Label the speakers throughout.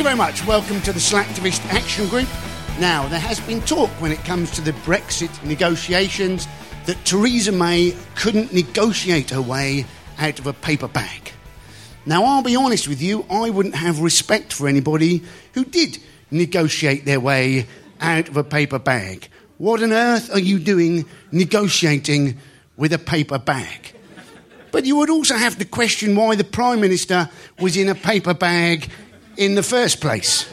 Speaker 1: You very much. Welcome to the Slacktivist Action Group. Now, there has been talk when it comes to the Brexit negotiations that Theresa May couldn't negotiate her way out of a paper bag. Now, I'll be honest with you, I wouldn't have respect for anybody who did negotiate their way out of a paper bag. What on earth are you doing negotiating with a paper bag? But you would also have to question why the Prime Minister was in a paper bag in the first place.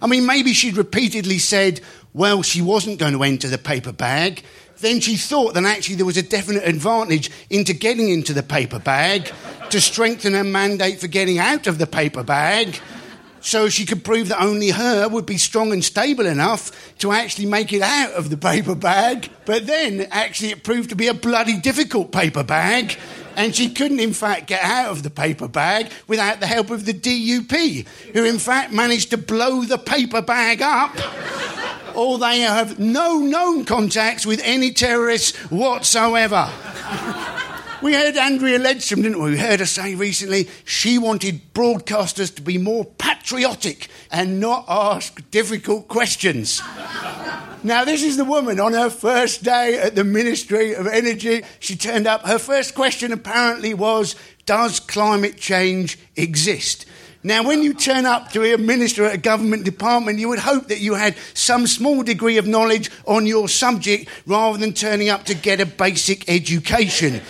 Speaker 1: I mean, maybe she'd repeatedly said, well, she wasn't going to enter the paper bag. Then she thought that actually there was a definite advantage into getting into the paper bag to strengthen her mandate for getting out of the paper bag so she could prove that only her would be strong and stable enough to actually make it out of the paper bag. But then, actually, it proved to be a bloody difficult paper bag. And she couldn't, in fact, get out of the paper bag without the help of the DUP, who, in fact, managed to blow the paper bag up. or they have no known contacts with any terrorists whatsoever. We heard Andrea Leadsom, didn't we? We heard her say recently she wanted broadcasters to be more patriotic and not ask difficult questions. Now, this is the woman on her first day at the Ministry of Energy. She turned up. Her first question apparently was Does climate change exist? Now, when you turn up to be a minister at a government department, you would hope that you had some small degree of knowledge on your subject rather than turning up to get a basic education.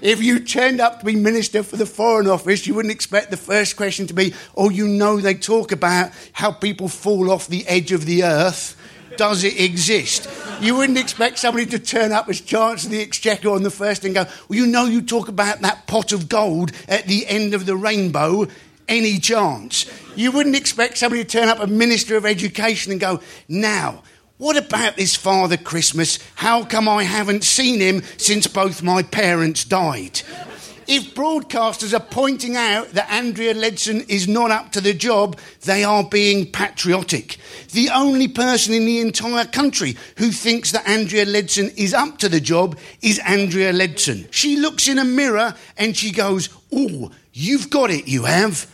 Speaker 1: If you turned up to be Minister for the Foreign Office, you wouldn't expect the first question to be, oh, you know, they talk about how people fall off the edge of the earth. Does it exist? You wouldn't expect somebody to turn up as Chancellor of the Exchequer on the first and go, well, you know, you talk about that pot of gold at the end of the rainbow. Any chance? You wouldn't expect somebody to turn up a Minister of Education and go, now, what about this Father Christmas? How come I haven't seen him since both my parents died? If broadcasters are pointing out that Andrea Leadsom is not up to the job, they are being patriotic. The only person in the entire country who thinks that Andrea Leadsom is up to the job is Andrea Leadsom. She looks in a mirror and she goes, Oh, you've got it, you have.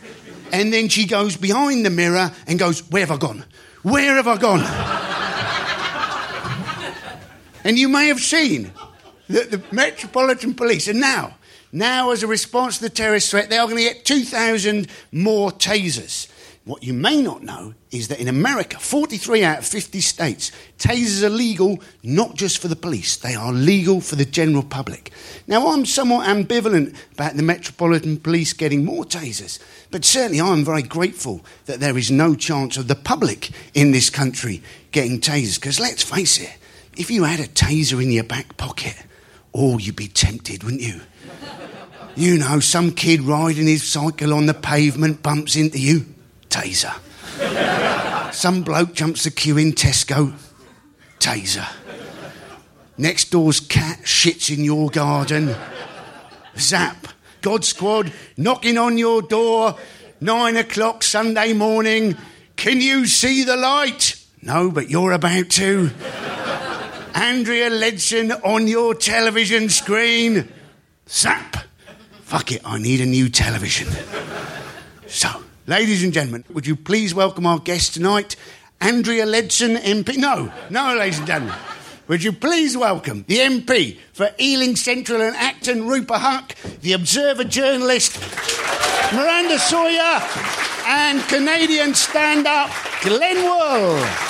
Speaker 1: And then she goes behind the mirror and goes, Where have I gone? Where have I gone? And you may have seen that the Metropolitan Police are now, now as a response to the terrorist threat, they are going to get 2,000 more tasers. What you may not know is that in America, 43 out of 50 states, tasers are legal not just for the police, they are legal for the general public. Now, I'm somewhat ambivalent about the Metropolitan Police getting more tasers, but certainly I'm very grateful that there is no chance of the public in this country getting tasers, because let's face it, if you had a taser in your back pocket, oh, you'd be tempted, wouldn't you? You know, some kid riding his cycle on the pavement bumps into you, taser. some bloke jumps the queue in Tesco, taser. Next door's cat shits in your garden, zap. God Squad knocking on your door, nine o'clock Sunday morning. Can you see the light? No, but you're about to. Andrea Leadsom on your television screen. Zap! Fuck it, I need a new television. So, Ladies and gentlemen, would you please welcome our guest tonight, Andrea Leadsom, MP? No, no, ladies and gentlemen. Would you please welcome the MP for Ealing Central and Acton, Rupa Huq, the Observer journalist, Miranda Sawyer, and Canadian stand up, Glenn Wool.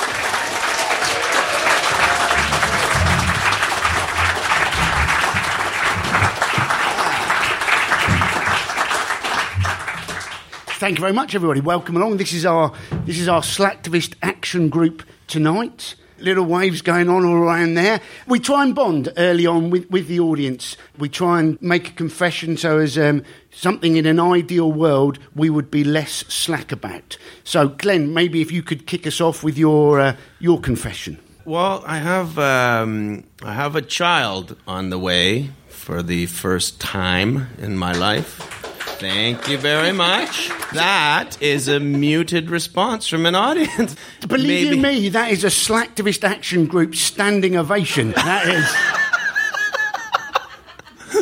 Speaker 1: Thank you very much, everybody. Welcome along. This is our this is our Slacktivist Action Group tonight. Little waves going on all around there. We try and bond early on with, with the audience. We try and make a confession so as um, something in an ideal world we would be less slack about. So, Glenn, maybe if you could kick us off with your uh, your confession.
Speaker 2: Well, I have um, I have a child on the way for the first time in my life. Thank you very much. That is a muted response from an audience.
Speaker 1: Believe you
Speaker 2: Maybe-
Speaker 1: me, that is a Slacktivist Action Group standing ovation. That is.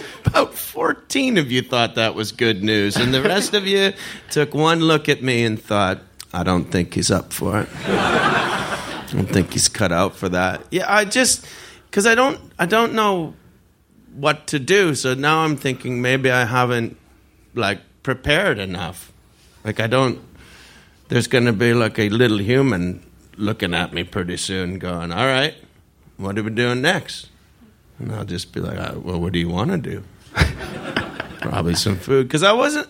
Speaker 2: About 14 of you thought that was good news, and the rest of you took one look at me and thought, I don't think he's up for it. I don't think he's cut out for that. Yeah, I just because I don't I don't know what to do. So now I'm thinking maybe I haven't like prepared enough. Like I don't. There's going to be like a little human looking at me pretty soon, going, "All right, what are we doing next?" And I'll just be like, uh, "Well, what do you want to do?" Probably some food because I wasn't.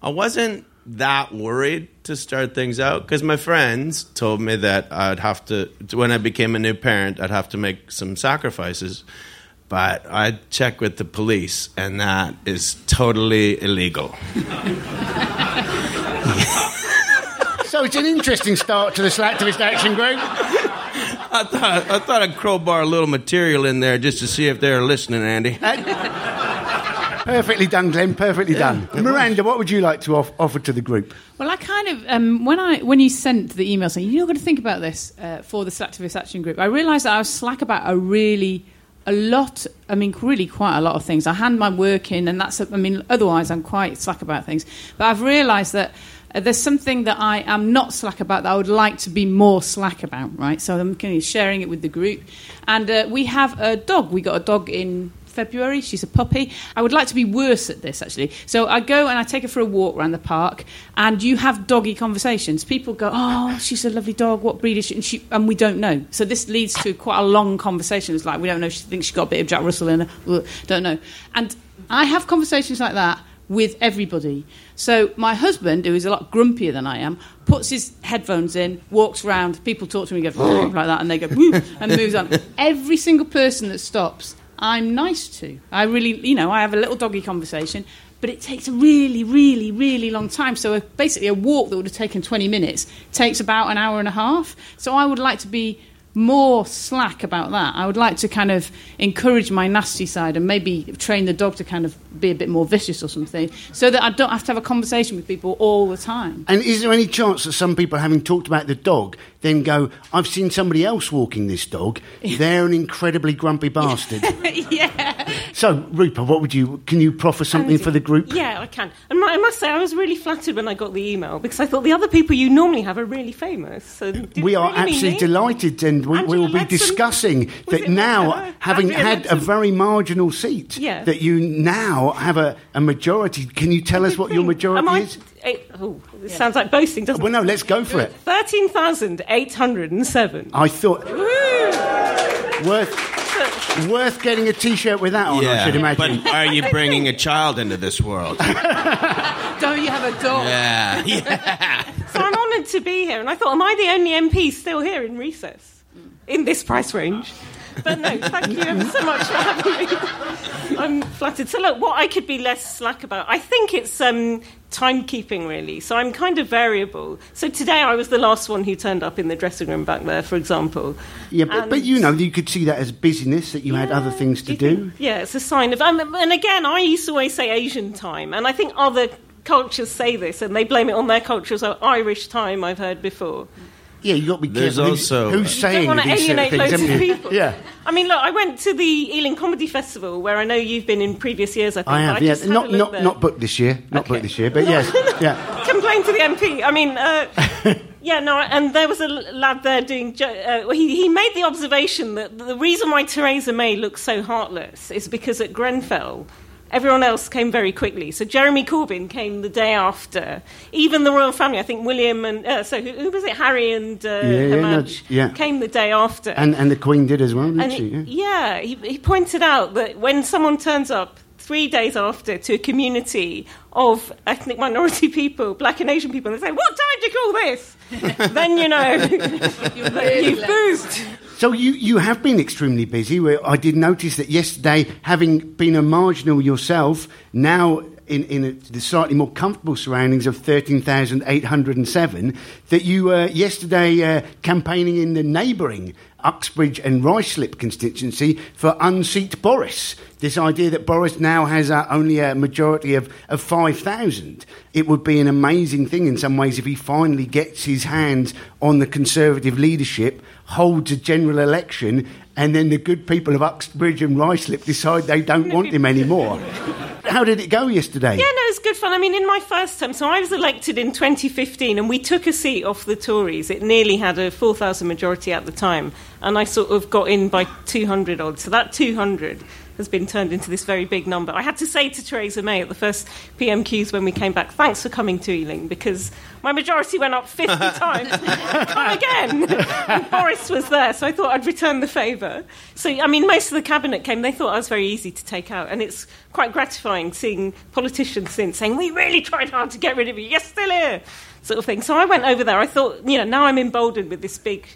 Speaker 2: I wasn't that worried to start things out because my friends told me that I'd have to when I became a new parent I'd have to make some sacrifices but I check with the police and that is totally illegal.
Speaker 1: So it's an interesting start to the Slacktivist Action Group.
Speaker 2: I thought I thought I'd crowbar a little material in there just to see if they're listening, Andy.
Speaker 1: Perfectly done, Glenn. Perfectly done. Miranda, what would you like to off- offer to the group?
Speaker 3: Well, I kind of um, when I when you sent the email saying you're going to think about this uh, for the Slacktivist Action Group, I realised that I was slack about a really a lot. I mean, really quite a lot of things. I hand my work in, and that's. I mean, otherwise I'm quite slack about things. But I've realised that. Uh, there's something that I am not slack about that I would like to be more slack about, right? So I'm kind of sharing it with the group. And uh, we have a dog. We got a dog in February. She's a puppy. I would like to be worse at this, actually. So I go and I take her for a walk around the park, and you have doggy conversations. People go, "Oh, she's a lovely dog. What breed is she?" And, she, and we don't know. So this leads to quite a long conversation. It's like we don't know. She thinks she's got a bit of Jack Russell in her. Don't know. And I have conversations like that with everybody. So my husband, who is a lot grumpier than I am, puts his headphones in, walks around, people talk to him, he goes like that, and they go and moves on. Every single person that stops, I'm nice to. I really, you know, I have a little doggy conversation, but it takes a really, really, really long time. So a, basically, a walk that would have taken 20 minutes takes about an hour and a half. So I would like to be more slack about that. I would like to kind of encourage my nasty side and maybe train the dog to kind of be a bit more vicious or something so that I don't have to have a conversation with people all the time.
Speaker 1: And is there any chance that some people, having talked about the dog, then go, I've seen somebody else walking this dog. They're an incredibly grumpy bastard.
Speaker 3: yeah.
Speaker 1: so, Rupa, what would you, can you proffer something for the group?
Speaker 4: Yeah, I can. And I must say, I was really flattered when I got the email because I thought the other people you normally have are really famous. So
Speaker 1: We are
Speaker 4: really
Speaker 1: absolutely delighted, and we, we will be
Speaker 4: Leadsom?
Speaker 1: discussing that now, having
Speaker 4: Andrea
Speaker 1: had a very marginal seat,
Speaker 4: Yeah.
Speaker 1: that you now have a, a majority. Can you tell us what your majority
Speaker 4: Am I,
Speaker 1: is?
Speaker 4: it, oh, it sounds like boasting, doesn't
Speaker 1: Well,
Speaker 4: it?
Speaker 1: no, let's go for it.
Speaker 4: 13,807.
Speaker 1: I thought worth worth getting a T-shirt with that on. I should imagine.
Speaker 2: But are you bringing a child into this world?
Speaker 3: Don't you have a dog?
Speaker 2: Yeah. yeah.
Speaker 4: So I'm honoured to be here, and I thought, am I the only MP still here in recess mm. in this price range? But no, thank you ever so much for having me. I'm flattered. So look, what I could be less slack about, I think it's um, timekeeping really. So I'm kind of variable. So today I was the last one who turned up in the dressing room back there, for example.
Speaker 1: Yeah, but, but you know, you could see that as busyness that you had other things to do.
Speaker 4: think- Yeah, it's a sign of. Um, and again, I used to always say Asian time, and I think other cultures say this, and they blame it on their culture. So Irish time, I've heard before.
Speaker 1: Yeah, you got to be
Speaker 2: There's
Speaker 1: careful. who's-
Speaker 2: also-
Speaker 1: who's
Speaker 2: You
Speaker 4: don't
Speaker 1: saying
Speaker 4: wanna
Speaker 1: these sort of
Speaker 4: alienate
Speaker 1: things,
Speaker 4: loads of
Speaker 1: haven't you?
Speaker 4: people.
Speaker 1: Yeah,
Speaker 4: I mean, look, I went to the Ealing Comedy Festival, where I know you've been in previous years. I think
Speaker 1: I
Speaker 4: but
Speaker 1: have. Yeah,
Speaker 4: just had a
Speaker 1: not
Speaker 4: look
Speaker 1: not
Speaker 4: there.
Speaker 1: not booked this year. Not
Speaker 4: Okay.
Speaker 1: booked this year, but yes, yeah.
Speaker 4: complain to the MP. I mean, uh, yeah, no, and there was a lad there doing. Uh, he, he made the observation that the reason why Theresa May looks so heartless is because at Grenfell, everyone else came very quickly. So Jeremy Corbyn came the day after. Even the royal family, I think William and uh, so who, who, was it? Harry and uh,
Speaker 1: yeah, no, yeah.
Speaker 4: came the day after.
Speaker 1: And and the Queen did as well, didn't
Speaker 4: and
Speaker 1: she?
Speaker 4: It, yeah, he, he pointed out that when someone turns up three days after to a community of ethnic minority people, black and Asian people, and they say, What time do you call this? then you know you've moved.
Speaker 1: So you, you have been extremely busy. I did notice that yesterday, having been a marginal yourself, now in, in a, the slightly more comfortable surroundings of 13,807, that you were yesterday uh, campaigning in the neighbouring Uxbridge and Ruislip constituency for unseat Boris. This idea that Boris now has uh, only a majority of, of 5,000. It would be an amazing thing in some ways if he finally gets his hands on the Conservative leadership, holds a general election, and then the good people of Uxbridge and Ruislip decide they don't want him anymore. How did it go yesterday?
Speaker 4: Yeah, no, it was good fun. I mean, in my first term, so I was elected in 2015, and we took a seat off the Tories. It nearly had a 4,000 majority at the time, and I sort of got in by 200 odd. So that 200 has been turned into this very big number. I had to say to Theresa May at the first PMQs when we came back, thanks for coming to Ealing, because my majority went up 50 times. Come again. Boris was there, so I thought I'd return the favour. So, I mean, most of the cabinet came, they thought I was very easy to take out. And it's quite gratifying seeing politicians since saying, we really tried hard to get rid of you, you're still here, sort of thing. So I went over there. I thought, you know, now I'm emboldened with this big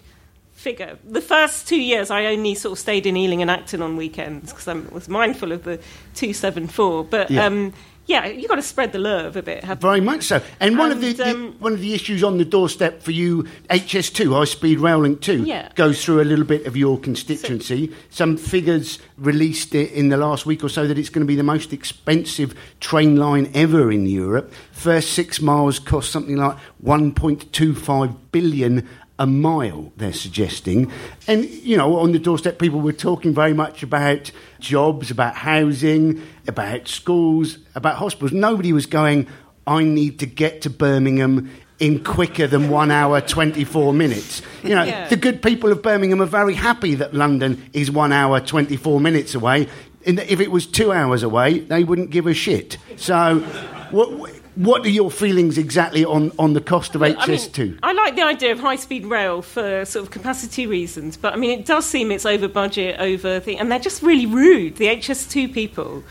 Speaker 4: figure. The first two years, I only sort of stayed in Ealing and Acton on weekends because I was mindful of the 274. But yeah. um, yeah, you've got to spread the love a bit.
Speaker 1: Very much so. And, one and, of the, um, the, one of the issues on the doorstep for you, HS2, High Speed Rail Link 2,
Speaker 4: yeah.
Speaker 1: goes through a little bit of your constituency. So, Some figures released in the last week or so that it's going to be the most expensive train line ever in Europe. First six miles cost something like 1.25 billion a mile, they're suggesting. And, you know, on the doorstep, people were talking very much about jobs, about housing, about schools, about hospitals. Nobody was going, I need to get to Birmingham in quicker than one hour, 24 minutes. You know, yeah. the good people of Birmingham are very happy that London is one hour, 24 minutes away. If it was two hours away, they wouldn't give a shit. So, what, what are your feelings exactly on, on the cost of HS2? I,
Speaker 4: mean, I like the idea of high speed rail for sort of capacity reasons, but I mean, it does seem it's over budget, over the, and they're just really rude, the HS2 people.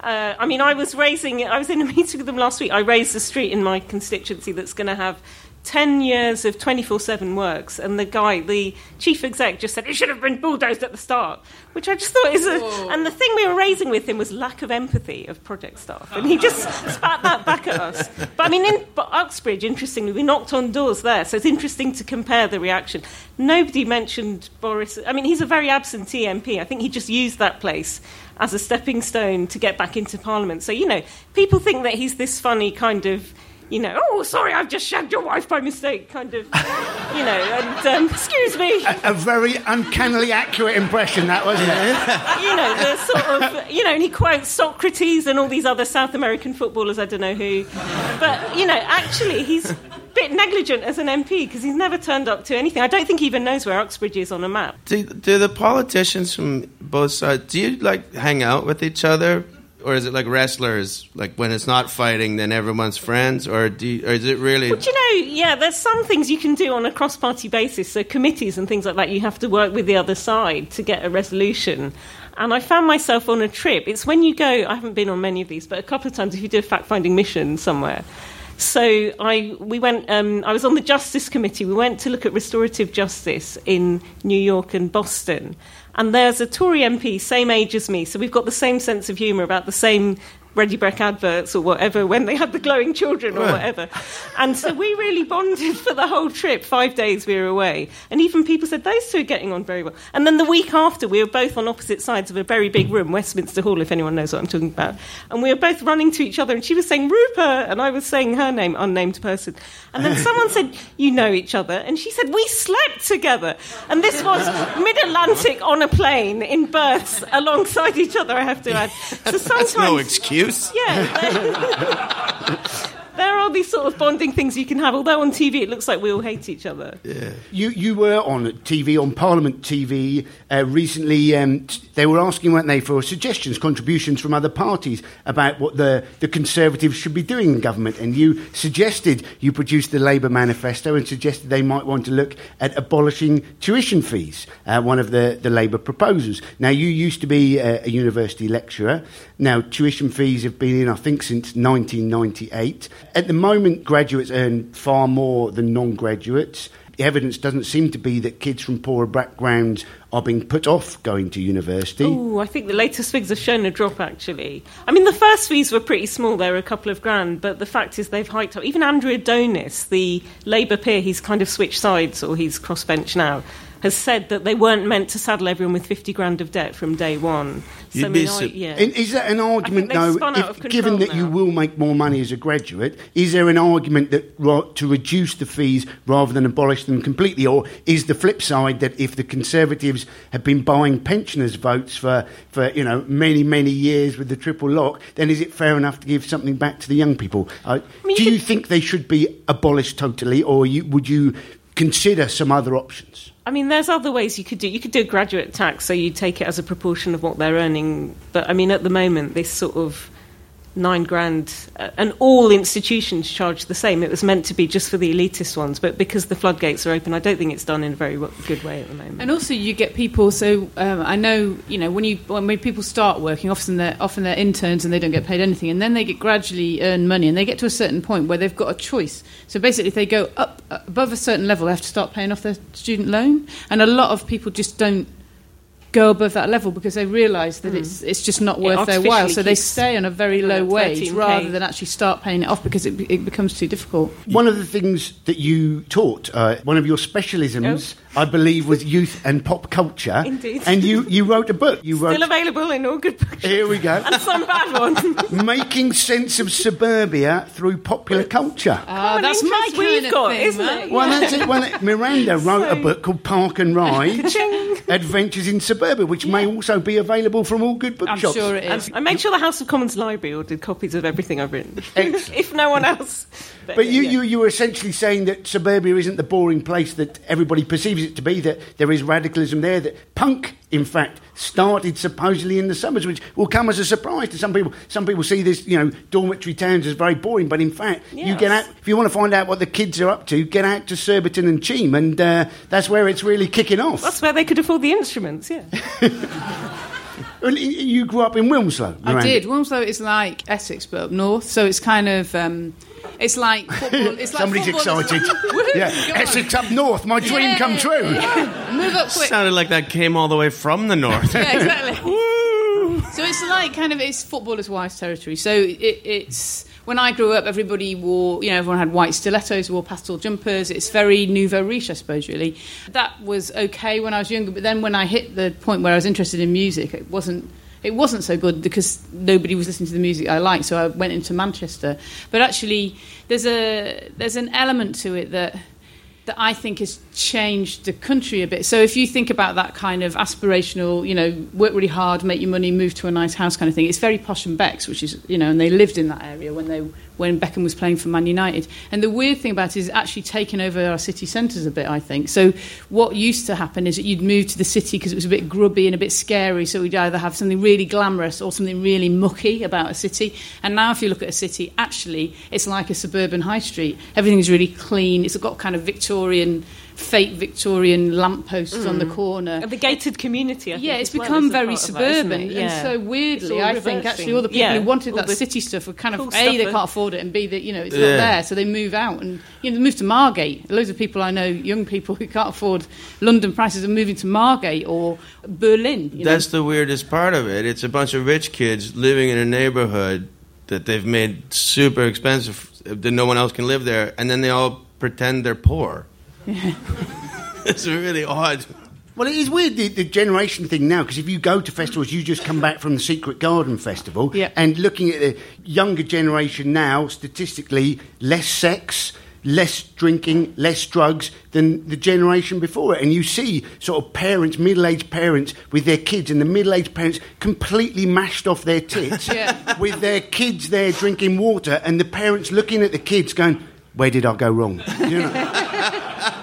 Speaker 4: Uh, I mean, I was raising, I was in a meeting with them last week. I raised a street in my constituency that's going to have 10 years of 24 7 works, and the guy, the chief exec, just said it should have been bulldozed at the start, which I just thought is a. Whoa. And the thing we were raising with him was lack of empathy of project staff, and he just spat that back at us. But I mean, in Uxbridge, interestingly, we knocked on doors there, so it's interesting to compare the reaction. Nobody mentioned Boris. I mean, he's a very absentee MP. I think he just used that place as a stepping stone to get back into Parliament. So, you know, people think that he's this funny kind of you know, oh, sorry, I've just shagged your wife by mistake, kind of, you know, and um, excuse me.
Speaker 1: A, a, very uncannily accurate impression, that wasn't it?
Speaker 4: you know, the sort of, you know, and he quotes Socrates and all these other South American footballers, I don't know who. But, you know, actually, he's a bit negligent as an MP because he's never turned up to anything. I don't think he even knows where Uxbridge is on a map.
Speaker 2: Do, do the politicians from both sides, do you, like, hang out with each other or is it like wrestlers? Like when it's not fighting, then everyone's friends, or, do or is it really?
Speaker 4: Well, you know, yeah, there's some things you can do on a cross-party basis. So committees and things like that, you have to work with the other side to get a resolution. And I found myself on a trip. It's when you go. I haven't been on many of these, but a couple of times if you do a fact-finding mission somewhere. So I we went. Um, I was on the Justice Committee. We went to look at restorative justice in New York and Boston. And there's a Tory MP, same age as me, so we've got the same sense of humour about the same Ready Brek adverts or whatever when they had the glowing children or whatever. And so we really bonded for the whole trip. Five days we were away. And even people said, those two are getting on very well. And then the week after, we were both on opposite sides of a very big room, Westminster Hall, if anyone knows what I'm talking about. And we were both running to each other. And she was saying, Rupa. And I was saying her name, unnamed person. And then someone said, You know each other. And she said, We slept together. And this was mid Atlantic on a plane in berths alongside each other, I have to add.
Speaker 2: So sometimes. That's no excuse.
Speaker 4: Yeah. there are these sort of bonding things you can have. Although on TV it looks like we all hate each other. Yeah.
Speaker 1: You you were on TV on Parliament TV uh, recently. Um, they were asking, weren't they, for suggestions, contributions from other parties about what the the Conservatives should be doing in government. And you suggested you produced the Labour manifesto and suggested they might want to look at abolishing tuition fees. Uh, one of the the Labour proposals. Now you used to be a, a university lecturer. Now tuition fees have been in, I think, since 1998. At the moment, graduates earn far more than non-graduates. The evidence doesn't seem to be that kids from poorer backgrounds are being put off going to university.
Speaker 4: Oh, I think the latest figures have shown a drop. Actually, I mean the first fees were pretty small; they were a couple of grand. But the fact is, they've hiked up. Even Andrew Adonis, the Labour peer, he's kind of switched sides, or he's crossbench now, has said that they weren't meant to saddle everyone with fifty grand of debt from day one.
Speaker 2: You'd
Speaker 4: I
Speaker 2: be
Speaker 4: mean, I- yeah.
Speaker 1: Is that an argument,
Speaker 4: they've
Speaker 1: though, if- given
Speaker 4: control
Speaker 1: that you will make more money as a graduate, is there an argument that to reduce the fees rather than abolish them completely? Or is the flip side that if the Conservatives have been buying pensioners' votes for, for you know, many, many years with the triple lock, then is it fair enough to give something back to the young people? Uh,
Speaker 4: mean,
Speaker 1: do
Speaker 4: you
Speaker 1: you think they should be abolished totally, or you, would you consider some other options?
Speaker 4: I mean, there's other ways you could do. You could do a graduate tax, so you take it as a proportion of what they're earning. But I mean, at the moment, this sort of nine grand, uh, and all institutions charge the same. It was meant to be just for the elitist ones, but because the floodgates are open, I don't think it's done in a very good way at the moment.
Speaker 3: And also, you get people. So um, I know, you know, when you when, people start working, often they're often they're interns and they don't get paid anything, and then they get gradually earn money, and they get to a certain point where they've got a choice. So basically, if they go up uh, above a certain level, they have to start paying off their student loan, and a lot of people just don't go above that level because they realise that it's it's just not worth their while. So they stay on a very low wage rather than actually start paying it off because it, it becomes too difficult.
Speaker 1: One of the things that you taught, uh, one of your specialisms, I believe, was youth and pop culture.
Speaker 4: Indeed.
Speaker 1: And you, you wrote a book. You wrote.
Speaker 4: Still available in all good bookshops.
Speaker 1: Here we go.
Speaker 4: and some bad ones.
Speaker 1: Making sense of suburbia through popular culture.
Speaker 3: Ah,
Speaker 4: Common
Speaker 3: that's my
Speaker 4: interest we've
Speaker 3: kind of
Speaker 4: got,
Speaker 3: thing,
Speaker 4: isn't it?
Speaker 1: Well, that's it. Well, Miranda wrote a book called Park and Ride Adventures in Suburbia, which may also be available from all good bookshops.
Speaker 3: I'm
Speaker 1: bookshops.
Speaker 3: sure it is.
Speaker 4: And I made sure the House of Commons Library ordered copies of everything I've written. If no one else.
Speaker 1: But you,
Speaker 4: yeah.
Speaker 1: you, you were essentially saying that suburbia isn't the boring place that everybody perceives it to be, that there is radicalism there, that punk, in fact, started supposedly in the suburbs, which will come as a surprise to some people. Some people see this, you know, dormitory towns as very boring, but in fact, you
Speaker 4: Yes.
Speaker 1: get out, if you want to find out what the kids are up to, get out to Surbiton and Cheam, and uh, that's where it's really kicking off.
Speaker 4: That's where they could afford the instruments, yeah.
Speaker 1: Well, y- You grew up in Wilmslow.
Speaker 3: I did. Wilmslow is like Essex, but up north. So it's kind of, um, it's like football. It's like
Speaker 1: Somebody's
Speaker 3: football,
Speaker 1: excited.
Speaker 3: like-
Speaker 1: yeah. Essex up north, my dream
Speaker 3: Yeah.
Speaker 1: come true.
Speaker 3: Move up quick.
Speaker 2: Sounded like that came all the way from the north.
Speaker 3: Yeah, exactly. So it's like kind of it's footballers' wives territory. So it, it's when I grew up, everybody wore you know everyone had white stilettos, wore pastel jumpers. It's very nouveau riche, I suppose. Really, that was okay when I was younger. But then when I hit the point where I was interested in music, it wasn't. It wasn't so good because nobody was listening to the music I liked, so I went into Manchester. But actually, there's a there's an element to it that that I think has changed the country a bit. So if you think about that kind of aspirational, you know, work really hard, make your money, move to a nice house kind of thing, it's very posh and Becks, which is, you know, and they lived in that area when they when Beckham was playing for Man United. And the weird thing about it is actually taken over our city centres a bit, I think. So what used to happen is that you'd move to the city because it was a bit grubby and a bit scary. So we'd either have something really glamorous or something really mucky about a city. And now if you look at a city, actually it's like a suburban high street. Everything's really clean. It's got kind of Victorian, fake Victorian lampposts on the mm. corner.
Speaker 4: The gated community, I think.
Speaker 3: Yeah, it's
Speaker 4: as well,
Speaker 3: become very
Speaker 4: part of
Speaker 3: suburban,
Speaker 4: it? Yeah.
Speaker 3: and so weirdly,
Speaker 4: all
Speaker 3: I think actually all the people
Speaker 4: Yeah,
Speaker 3: who wanted
Speaker 4: all
Speaker 3: that city stuff were kind of
Speaker 4: cool
Speaker 3: a they can't afford it, and b that you know it's
Speaker 2: Yeah.
Speaker 3: not there, so they move out and you know they move to Margate. Loads of people I know, young people who can't afford London prices, are moving to Margate or Berlin. You know?
Speaker 2: That's the weirdest part of it. It's a bunch of rich kids living in a neighborhood that they've made super expensive that no one else can live there, and then they all pretend they're poor. it's really odd.
Speaker 1: Well, it is weird the, the generation thing now because if you go to festivals, you just come back from the Secret Garden Festival,
Speaker 3: Yeah.
Speaker 1: and looking at the younger generation now, statistically, less sex, less drinking, less drugs than the generation before it. And you see sort of parents, middle aged parents with their kids, and the middle aged parents completely mashed off their tits
Speaker 3: Yeah.
Speaker 1: with their kids there drinking water, and the parents looking at the kids going, Where did I go wrong? You know?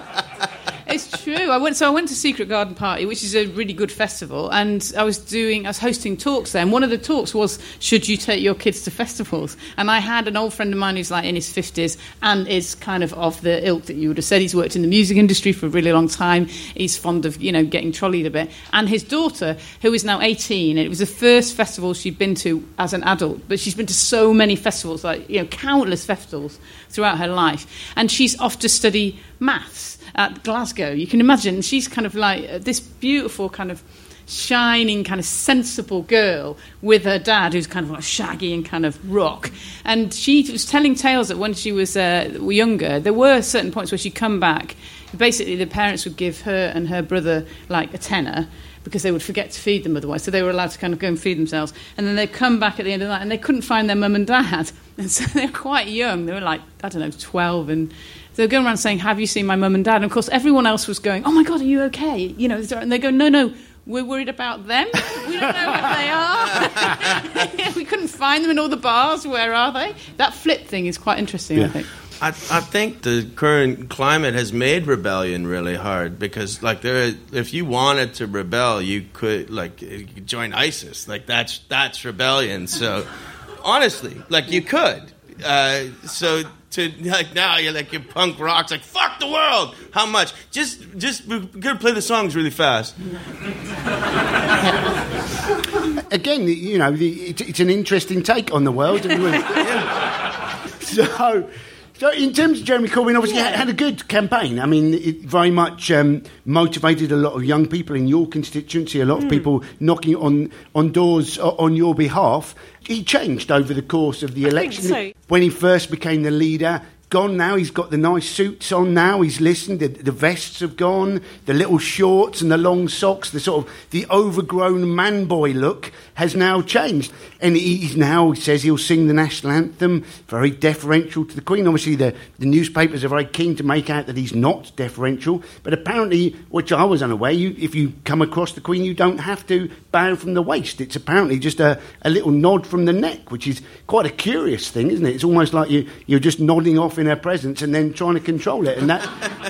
Speaker 3: True. I went so I went to Secret Garden Party, which is a really good festival, and I was doing I was hosting talks there. And one of the talks was should you take your kids to festivals? And I had an old friend of mine who's like in his fifties and is kind of of the ilk that you would have said. He's worked in the music industry for a really long time. He's fond of you know getting trolleyed a bit. And his daughter, who is now eighteen, it was the first festival she'd been to as an adult, but she's been to so many festivals, like you know countless festivals throughout her life, and she's off to study maths at Glasgow. You can imagine she's kind of like uh, this beautiful kind of shining kind of sensible girl with her dad who's kind of like shaggy and kind of rock and she was telling tales that when she was uh, younger there were certain points where she'd come back basically the parents would give her and her brother like a tenner because they would forget to feed them otherwise. So they were allowed to kind of go and feed themselves. And then they'd come back at the end of the night and they couldn't find their mum and dad. And so they were quite young. They were like, I don't know, 12. And they were going around saying, Have you seen my mum and dad? And of course, everyone else was going, Oh my God, are you okay? You know, and they go, No, no. We're worried about them. We don't know what they are. we couldn't find them in all the bars. Where are they? That flip thing is quite interesting, I think.
Speaker 2: I, I think the current climate has made rebellion really hard because, like, there, if you wanted to rebel, you could like you could join ISIS. Like, that's that's rebellion. So, honestly, like, you could. Uh, so to like now, you're like your punk rocks. Like, fuck the world. How much? Just just we're gonna play the songs really fast.
Speaker 1: Again, you know, the, it's, it's an interesting take on the world. so, so in terms of Jeremy Corbyn, obviously had, had a good campaign. I mean, it very much um, motivated a lot of young people in your constituency. A lot
Speaker 4: Hmm.
Speaker 1: of people knocking on on doors on your behalf. He changed over the course of the
Speaker 4: think
Speaker 1: election.
Speaker 4: so.
Speaker 1: When he first became the leader, gone now. He's got the nice suits on now. He's listened. The, the vests have gone. The little shorts and the long socks. The sort of the overgrown man boy look has now changed. And he's now he says he'll sing the national anthem. Very deferential to the Queen. Obviously, the, the newspapers are very keen to make out that he's not deferential. But apparently, which I was unaware, you, if you come across the Queen, you don't have to bow from the waist. It's apparently just a, a little nod from the neck, which is quite a curious thing, isn't it? It's almost like you, you're just nodding off in her presence and then trying to control it, and that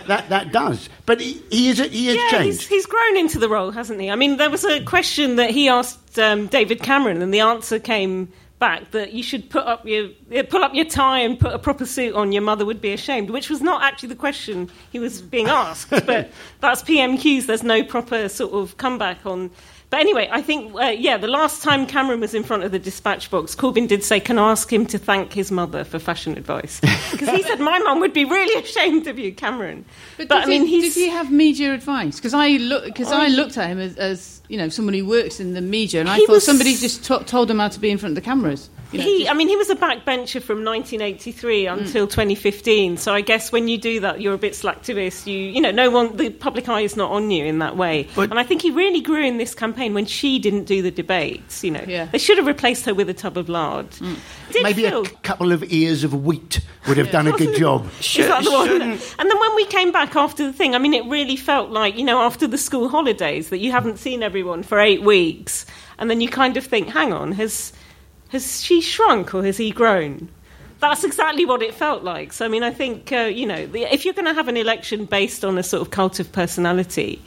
Speaker 1: that, that does. But he, he is he has
Speaker 4: Yeah,
Speaker 1: changed.
Speaker 4: he's, he's grown into the role, hasn't he? I mean, there was a question that he asked um, David Cameron, and the answer came back that you should put up your uh, pull up your tie and put a proper suit on. Your mother would be ashamed, which was not actually the question he was being asked. but that's PMQs. There's no proper sort of comeback on. But anyway, I think, uh, yeah, the last time Cameron was in front of the dispatch box, Corbyn did say, Can I ask him to thank his mother for fashion advice? Because he said, My mum would be really ashamed of you, Cameron.
Speaker 3: But,
Speaker 4: But, I mean,
Speaker 3: he,
Speaker 4: he's.
Speaker 3: did he have media advice? Because I look, because I looked at him as, as you know someone who works in the media, and I thought
Speaker 4: was-
Speaker 3: somebody just to- told him how to be in front of the cameras. You know,
Speaker 4: he, I mean, he was a backbencher from 1983
Speaker 3: Mm.
Speaker 4: until 2015. So I guess when you do that, you're a bit slacktivist. You, you know, no one, the public eye is not on you in that way.
Speaker 2: But-
Speaker 4: and I think he really grew in this campaign when she didn't do the debates. You know,
Speaker 3: Yeah.
Speaker 4: they should have replaced her with a tub of lard. Did
Speaker 1: Maybe a
Speaker 4: Phil-
Speaker 1: couple of ears of wheat would have done a good job.
Speaker 4: That the And then when we came back after the thing, I mean, it really felt like, you know, after the school holidays that you haven't seen everyone for eight weeks. And then you kind of think, hang on, has, has she shrunk or has he grown? That's exactly what it felt like. So, I mean, I think, uh, you know, the, if you're going to have an election based on a sort of cult of personality,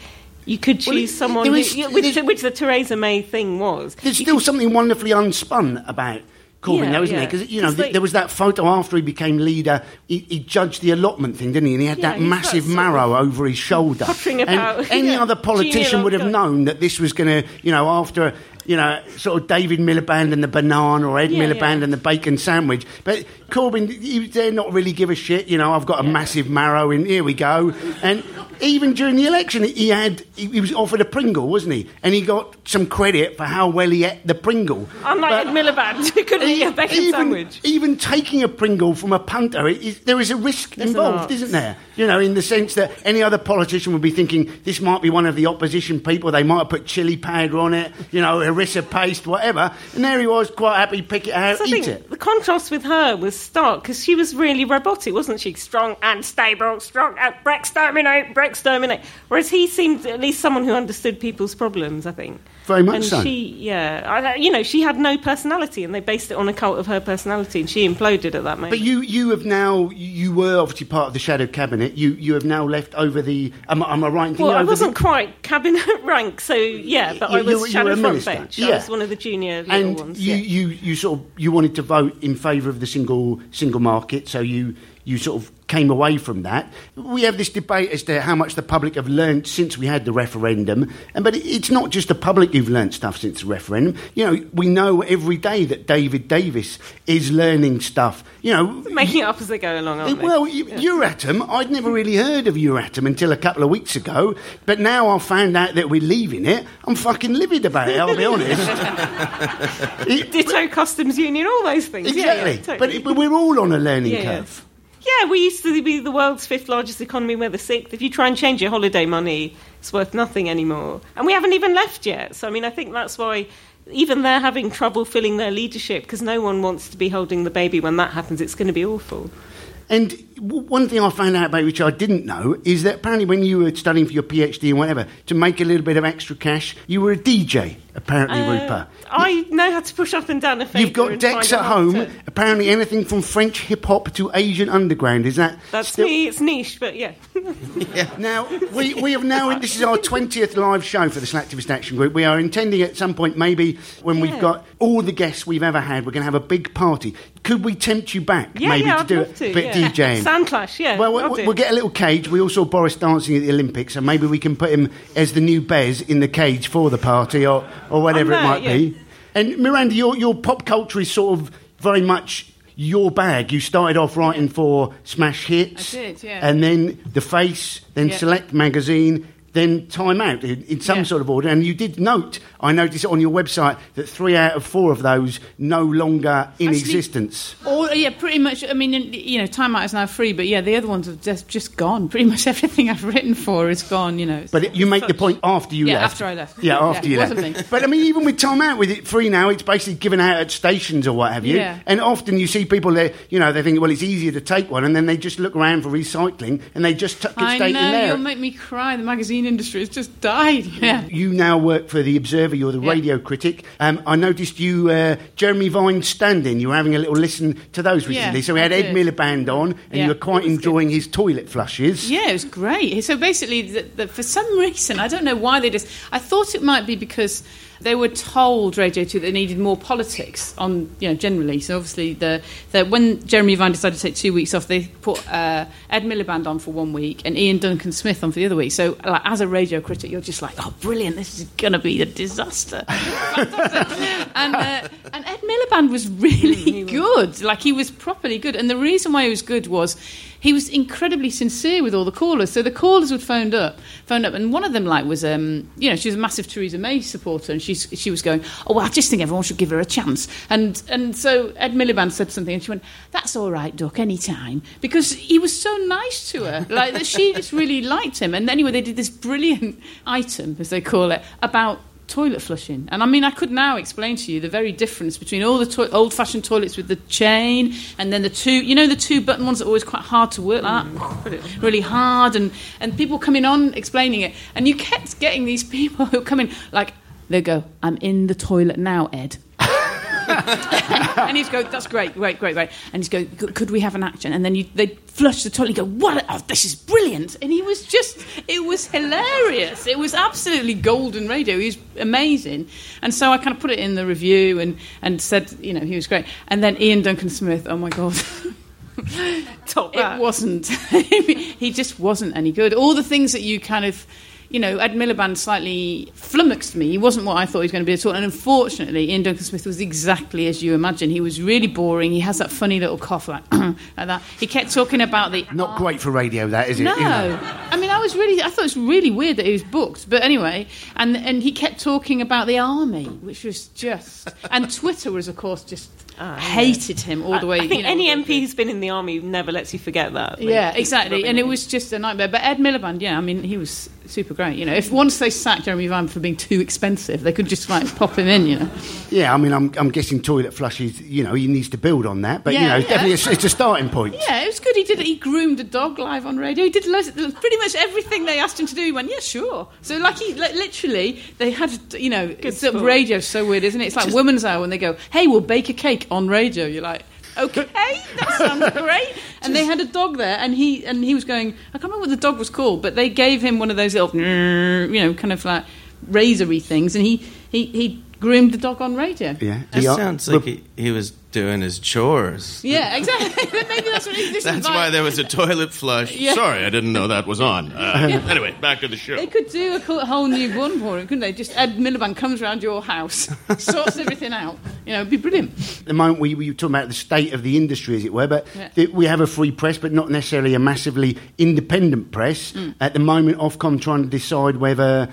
Speaker 4: you could choose
Speaker 1: Well, it-
Speaker 4: someone,
Speaker 1: there
Speaker 4: who,
Speaker 1: is-
Speaker 4: yeah, which,
Speaker 1: there's-
Speaker 4: which the Theresa May thing was.
Speaker 1: There's
Speaker 4: You
Speaker 1: still
Speaker 4: could-
Speaker 1: something wonderfully unspun about Corbyn,
Speaker 4: Yeah,
Speaker 1: though, isn't
Speaker 4: yeah.
Speaker 1: there? Because you know,
Speaker 4: they-
Speaker 1: there was that photo after he became leader. He, he judged the allotment thing, didn't he? And he had
Speaker 4: Yeah,
Speaker 1: that massive marrow over his shoulder.
Speaker 4: pottering
Speaker 1: and
Speaker 4: about,
Speaker 1: any
Speaker 4: yeah,
Speaker 1: other politician would have known that this was going to, you know, after. You know, sort of David Miliband and the banana, or Ed
Speaker 4: Yeah,
Speaker 1: Miliband
Speaker 4: yeah.
Speaker 1: and the bacon sandwich. But Corbyn, there not really give a shit. You know, I've got a massive marrow in. Here we go. And even during the election, he had he was offered a Pringle, wasn't he? And he got some credit for how well he ate the Pringle.
Speaker 4: Unlike
Speaker 1: But-
Speaker 4: Ed Miliband, who couldn't eat a bacon
Speaker 1: even,
Speaker 4: sandwich.
Speaker 1: even taking a Pringle from a punter, it is, there is a risk
Speaker 4: There's
Speaker 1: involved, isn't there? You know, in the sense that any other politician would be thinking this might be one of the opposition people. They might have put chili powder on it, you know, harissa paste, whatever. And there he was, quite happy, pick it out,
Speaker 4: So
Speaker 1: eat it.
Speaker 4: the contrast with her was stark because she was really robotic, wasn't she? Strong and stable, strong and exterminate, exterminate. Whereas he seemed at least someone who understood people's problems. I think
Speaker 1: Very much
Speaker 4: and
Speaker 1: so.
Speaker 4: she, yeah, I, you know, she had no personality, and they based it on a cult of her personality, and she imploded at that moment.
Speaker 1: But you, you have now, you were obviously part of the shadow cabinet. You, you have now left over the. Am, I- am I right
Speaker 4: well, I wasn't
Speaker 1: the,
Speaker 4: quite cabinet rank, so yeah, but
Speaker 1: You-
Speaker 4: I was
Speaker 1: you
Speaker 4: shadow front
Speaker 1: minister.
Speaker 4: bench.
Speaker 1: Yeah.
Speaker 4: I was one of the junior
Speaker 1: and
Speaker 4: ones.
Speaker 1: you,
Speaker 4: yeah.
Speaker 1: you, you sort of you wanted to vote in favour of the single single market, so you you sort of came away from that. We have this debate as to how much the public have learnt since we had the referendum, and but it's not just the public who've learnt stuff since the referendum. You know, we know every day that David Davis is learning stuff. You know,
Speaker 4: Making it up as they go along, aren't they?
Speaker 1: well, you Euratom, I'd never really heard of Euratom until a couple of weeks ago, but now I've found out that we're leaving it. I'm fucking livid about it, I'll be honest. It-
Speaker 4: Ditto Customs Union, all those things.
Speaker 1: Exactly.
Speaker 4: yeah, totally.
Speaker 1: but, but we're all on a learning
Speaker 4: Yeah, yeah.
Speaker 1: curve.
Speaker 4: Yeah, we used to be the world's fifth largest economy. We're the sixth. If you try and change your holiday money, it's worth nothing anymore. And we haven't even left yet. So, I mean, I think that's why even they're having trouble filling their leadership because no one wants to be holding the baby when that happens. It's going to be awful.
Speaker 1: And one thing I found out about which I didn't know is that apparently when you were studying for your PhD and whatever, to make a little bit of extra cash, you were a DJ, apparently,
Speaker 4: Uh,
Speaker 1: Rupa.
Speaker 4: I know how to push up and down a fader
Speaker 1: You've got decks at home, apparently anything from French hip hop to Asian underground. Is that
Speaker 4: That's
Speaker 1: still-
Speaker 4: me. It's niche, but yeah. yeah.
Speaker 1: Now, we, we have now, this is our 20th live show for the Slacktivist Action Group. We are intending at some point, maybe when we've got all the guests we've ever had, we're going to have a big party. Could we tempt you back,
Speaker 4: Yeah,
Speaker 1: maybe,
Speaker 4: yeah,
Speaker 1: to
Speaker 4: I'd
Speaker 1: do a
Speaker 4: to,
Speaker 1: bit
Speaker 4: yeah.
Speaker 1: DJing?
Speaker 4: Sound clash, yeah.
Speaker 1: Well, we'll, we'll get a little cage. We all saw Boris dancing at the Olympics, and maybe we can put him as the new Bez in the cage for the party or, or whatever
Speaker 4: I'm
Speaker 1: it might
Speaker 4: yeah.
Speaker 1: be. And Miranda, your, your pop culture is sort of very much your bag. You started off writing for Smash Hits.
Speaker 3: I did, yeah.
Speaker 1: And then The Face, then. Select Magazine, then Time Out in, in some
Speaker 3: Yeah.
Speaker 1: sort of order. And you did note, I noticed on your website, that three out of four of those no longer in
Speaker 3: Actually-
Speaker 1: existence.
Speaker 3: Or yeah, pretty much. I mean, you know, Time Out is now free, but yeah, the other ones have just just gone. Pretty much everything I've written for is gone. You know.
Speaker 1: But it, you make the point after you
Speaker 3: Yeah,
Speaker 1: left.
Speaker 3: after I left.
Speaker 1: Yeah, after
Speaker 3: Yeah,
Speaker 1: you left. But I mean, even with Time Out, with it free now, it's basically given out at stations or what have you.
Speaker 3: Yeah.
Speaker 1: And often you see people there, you know, they think, well, it's easier to take one, and then they just look around for recycling, and they just tuck it
Speaker 3: I
Speaker 1: straight
Speaker 3: know
Speaker 1: in there.
Speaker 3: you'll make me cry. The magazine industry has just died. Yeah.
Speaker 1: You now work for the Observer. You're the
Speaker 3: Yeah.
Speaker 1: radio critic. Um, I noticed you, uh, Jeremy Vine stand-in. You were having a little listen to those recently. Yeah, so we had Ed. Miliband on, and
Speaker 3: Yeah,
Speaker 1: you were quite enjoying his toilet flushes.
Speaker 3: Yeah, it was great. So basically, the, the, for some reason, I don't know why they just. I thought it might be because they were told Radio Two they needed more politics on, you know, generally. So obviously, the, the when Jeremy Vine decided to take two weeks off, they put uh, Ed Miliband on for one week and Iain Duncan Smith on for the other week. So, like, as a radio critic, you're just like, oh, brilliant! This is going to be a disaster. And uh, and Ed Miliband was really good. Like he was properly good. And the reason why he was good was he was incredibly sincere with all the callers. So the callers would phoned up, phoned up, and one of them like was um, you know she was a massive Theresa May supporter, and she's she was going, oh well, I just think everyone should give her a chance. And and so Ed Miliband said something, and she went, that's all right, Duck, any time, because he was so nice to her, like that she just really liked him. And anyway, they did this brilliant item, as they call it, about toilet flushing. And I mean, I could now explain to you the very difference between all the to- old fashioned toilets with the chain and then the two, you know, the two button ones that are always quite hard to work like that, really hard. And, and people coming on explaining it. And you kept getting these people who come in, like, they go, I'm in the toilet now, Ed. And he'd go, "That's great, great, great, great." And he'd go, "Could- "Could we have an action?" And then you, they'd flush the toilet. and go, "What? Oh, this is brilliant!" And he was just, it was hilarious. It was absolutely golden radio. He was amazing. And so I kind of put it in the review and and said, you know, he was great. And then Iain Duncan Smith. Oh my god.
Speaker 4: Top that.
Speaker 3: It wasn't. he just wasn't any good. All the things that you kind of, you know, Ed Miliband slightly flummoxed me. He wasn't what I thought he was going to be at all. And unfortunately, Iain Duncan Smith was exactly as you imagine. He was really boring. He has that funny little cough like, like that. He kept talking about the
Speaker 1: Not great for radio, that is it?
Speaker 3: no? I mean, I I was really, I thought it was really weird that he was booked. But anyway, and and he kept talking about the army, which was just, and Twitter was, of course, just Ah, hated him all the way.
Speaker 4: I think
Speaker 3: you know,
Speaker 4: any
Speaker 3: all the way
Speaker 4: MP who's been in the army never lets you forget that. Like,
Speaker 3: yeah, exactly.
Speaker 4: rubbing
Speaker 3: And it
Speaker 4: in.
Speaker 3: was just a nightmare. But Ed Miliband, yeah, I mean, he was super great. You know, if once they sacked Jeremy Vine for being too expensive, they could just like pop him in. You know,
Speaker 1: Yeah, I mean, I'm, I'm guessing toilet flushes, you know, he needs to build on that. But, you know,
Speaker 3: yeah.
Speaker 1: definitely it's, it's a starting point.
Speaker 3: yeah, it was good. He did. He groomed a dog live on radio. He did loads, pretty much everything they asked him to do. He went, yeah, sure. So like he li- literally, they had, you know, it's,
Speaker 4: sport.
Speaker 3: radio's so weird, isn't it? It's like Women's Hour when they go, hey, we'll bake a cake on radio. You're like. Okay, that sounds great. And they had a dog there, and he and he was going. I can't remember what the dog was called, but they gave him one of those little, you know, kind of like razory things, and he he, he groomed the dog on radio.
Speaker 1: Yeah.
Speaker 2: That
Speaker 1: The- uh,
Speaker 2: sounds like he, he was doing his chores.
Speaker 3: Yeah, exactly. Maybe that's what he, this
Speaker 2: That's why there was a toilet flush.
Speaker 3: Yeah.
Speaker 2: Sorry, I didn't know that was on. Uh, Anyway, back to the show.
Speaker 3: They could do a whole new one for it, couldn't they? Just Ed Miliband comes round your house, sorts everything out. You know, it'd be brilliant.
Speaker 1: At the moment, we, we were talking about the state of the industry, as it were, but
Speaker 3: Yeah.
Speaker 1: th- we have a free press, but not necessarily a massively independent press.
Speaker 3: Mm.
Speaker 1: At the moment, Ofcom trying to decide whether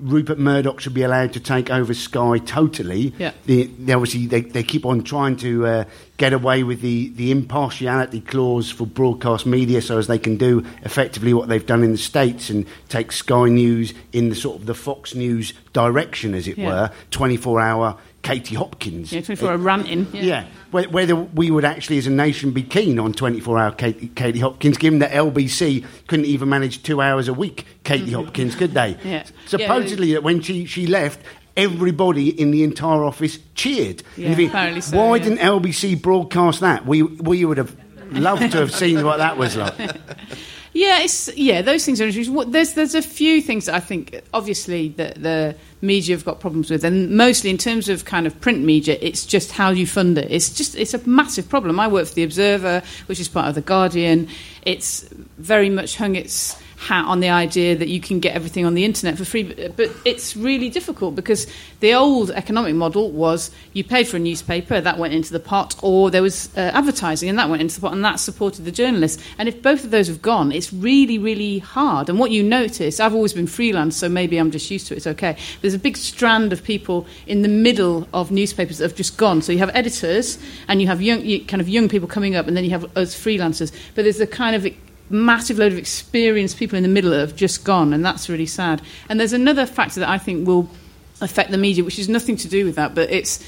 Speaker 1: Rupert Murdoch should be allowed to take over Sky totally.
Speaker 3: Yeah.
Speaker 1: The, they obviously, they, they keep on trying to uh, get away with the, the impartiality clause for broadcast media so as they can do effectively what they've done in the States and take Sky News in the sort of the Fox News direction, as it
Speaker 3: Yeah.
Speaker 1: were, 24 hour Katie Hopkins.
Speaker 3: Yeah, 24 hour ranting.
Speaker 1: Yeah. Whe- Whether we would actually, as a nation, be keen on 24 hour Katie, Katie Hopkins, given that LBC couldn't even manage two hours a week, Katie Hopkins, could they?
Speaker 3: Mm-hmm. Yeah.
Speaker 1: Supposedly, that when she, she left, everybody in the entire office cheered.
Speaker 3: Yeah,
Speaker 1: think,
Speaker 3: apparently so,
Speaker 1: why
Speaker 3: yeah.
Speaker 1: didn't LBC broadcast that? We, we would have loved to have seen what that was like.
Speaker 3: Yeah, it's yeah. Those things are interesting. There's there's a few things that I think obviously that the media have got problems with, and mostly in terms of kind of print media, it's just how you fund it. It's just it's a massive problem. I work for the Observer, which is part of the Guardian. It's very much hung its hat on the idea that you can get everything on the internet for free, but, it's really difficult because the old economic model was you paid for a newspaper that went into the pot, or there was uh, advertising and that went into the pot, and that supported the journalists. And if both of those have gone, it's really, really hard. And what you notice, I've always been freelance, so maybe I'm just used to it. It's okay. There's a big strand of people in the middle of newspapers that have just gone. So you have editors, and you have young, kind of young people coming up, and then you have us freelancers. But there's a kind of massive load of experienced people in the middle have just gone, and that's really sad. And there's another factor that I think will affect the media, which is nothing to do with that, but it's,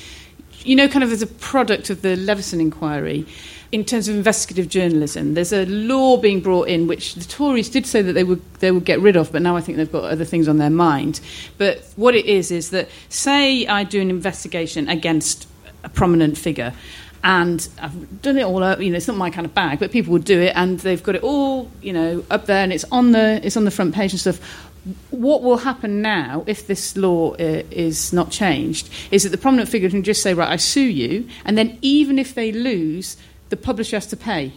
Speaker 3: you know, kind of as a product of the Leveson inquiry. In terms of investigative journalism, there's a law being brought in which the Tories did say that they would they would get rid of, but now I think they've got other things on their mind. But what it is is that say I do an investigation against a prominent figure, and I've done it all up. You know, it's not my kind of bag, but people would do it, and they've got it all, you know, up there, and it's on the it's on the front page and stuff. What will happen now if this law uh, is not changed is that the prominent figure can just say, right, I sue you, and then even if they lose, the publisher has to pay.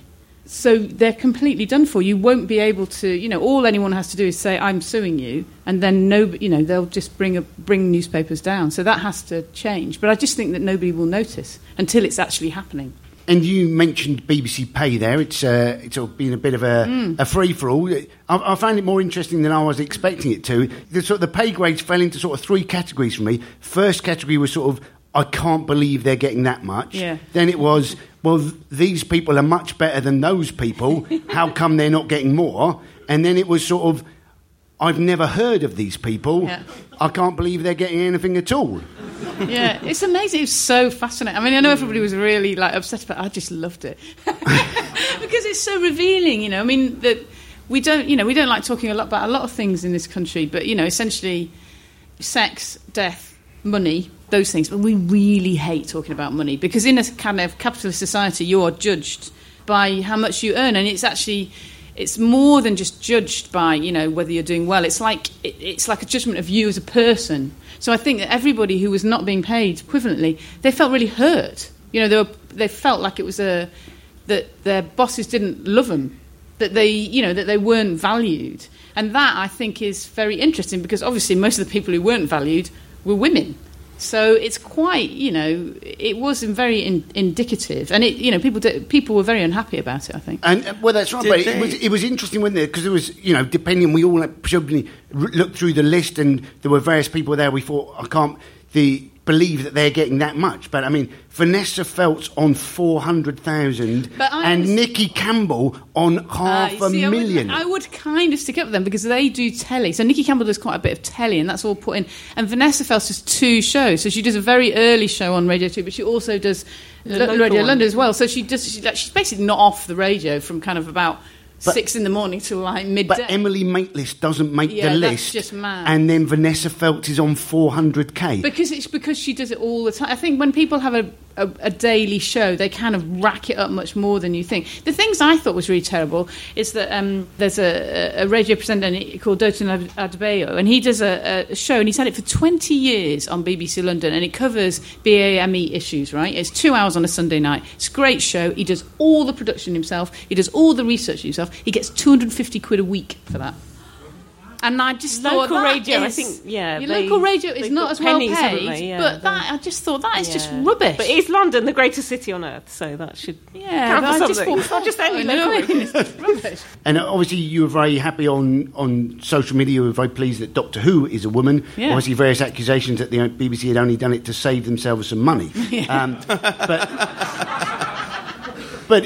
Speaker 3: So they're completely done for. You won't be able to, you know, all anyone has to do is say, I'm suing you, and then no, you know, they'll just bring, a, bring newspapers down. So that has to change. But I just think that nobody will notice until it's actually happening.
Speaker 1: And you mentioned BBC Pay there. It's uh, it's been a bit of a, a free for all. I, I found it more interesting than I was expecting it to. The sort of the pay grades fell into sort of three categories for me. First category was sort of I can't believe they're getting that much.
Speaker 3: Yeah.
Speaker 1: Then it was well th- these people are much better than those people. How come they're not getting more? And then it was sort of I've never heard of these people.
Speaker 3: Yeah.
Speaker 1: I can't believe they're getting anything at all.
Speaker 3: yeah, it's amazing. It was so fascinating. I mean, I know everybody was really like upset, but I just loved it because it's so revealing. You know, I mean that we don't, you know, we don't like talking a lot about a lot of things in this country, but you know, essentially, sex, death, money, those things. But we really hate talking about money because in a kind of capitalist society, you are judged by how much you earn, and it's actually it's more than just judged by you know whether you're doing well. It's like it, it's like a judgment of you as a person. So I think that everybody who was not being paid equivalently, they felt really hurt. You know, they were they felt like it was a that their bosses didn't love them, that they you know that they weren't valued, and that I think is very interesting because obviously most of the people who weren't valued were women. So it's quite, you know, it was very in, indicative, and it, you know, people did, people were very unhappy about it. I think.
Speaker 1: And uh, well, that's right.
Speaker 2: Did
Speaker 1: But it was, it was interesting, wasn't it? Because it was, you know, depending, we all presumably looked through the list, and there were various people there. We thought, I can't the believe that they're getting that much. But I mean, Vanessa Feltz on four hundred thousand, and
Speaker 3: was-
Speaker 1: Nicky Campbell on
Speaker 3: Uh,
Speaker 1: half a
Speaker 3: see, I would-
Speaker 1: million.
Speaker 3: I would, kind of stick up with them because they do telly. So Nicky Campbell does quite a bit of telly, and that's all put in. And Vanessa Feltz does two shows. So she does a very early show on Radio Two, but she also does
Speaker 4: The
Speaker 3: Lo-
Speaker 4: local
Speaker 3: Radio
Speaker 4: one.
Speaker 3: London as well. So she does. She, she's basically not off the radio from kind of about
Speaker 1: But-
Speaker 3: six in the morning till like midday.
Speaker 1: but Emily Maitlis doesn't make
Speaker 3: Yeah,
Speaker 1: the
Speaker 3: that's
Speaker 1: list,
Speaker 3: just mad.
Speaker 1: and then Vanessa Feltz is on four hundred k.
Speaker 3: Because it's because she does it all the time. I think when people have a, a, a daily show, they kind of rack it up much more than you think. The things I thought was really terrible is that um, there's a, a radio presenter called Dotun Adebayo, and he does a, a show, and he's had it for 20 years on BBC London, and it covers BAME issues, right? It's two hours on a Sunday night. It's a great show. He does all the production himself, he does all the research himself. He gets 250 quid a week for that. And I just thought
Speaker 4: Local
Speaker 3: that
Speaker 4: radio, I think, yeah,
Speaker 3: your
Speaker 4: they-
Speaker 3: local radio is not as well
Speaker 4: pennies, haven't
Speaker 3: paid.
Speaker 4: Yeah,
Speaker 3: but
Speaker 4: they-
Speaker 3: that I just thought that is just rubbish.
Speaker 4: But is London the greatest city on earth? So that should
Speaker 3: yeah,
Speaker 4: count
Speaker 3: but
Speaker 4: for
Speaker 3: I just
Speaker 4: something.
Speaker 3: thought
Speaker 4: It's not just any local radio.
Speaker 3: rubbish.
Speaker 1: And uh, obviously, you were very happy on, on social media. You were very pleased that Doctor Who is a woman.
Speaker 3: Yeah.
Speaker 1: Obviously, various accusations that the BBC had only done it to save themselves some money. Um, but but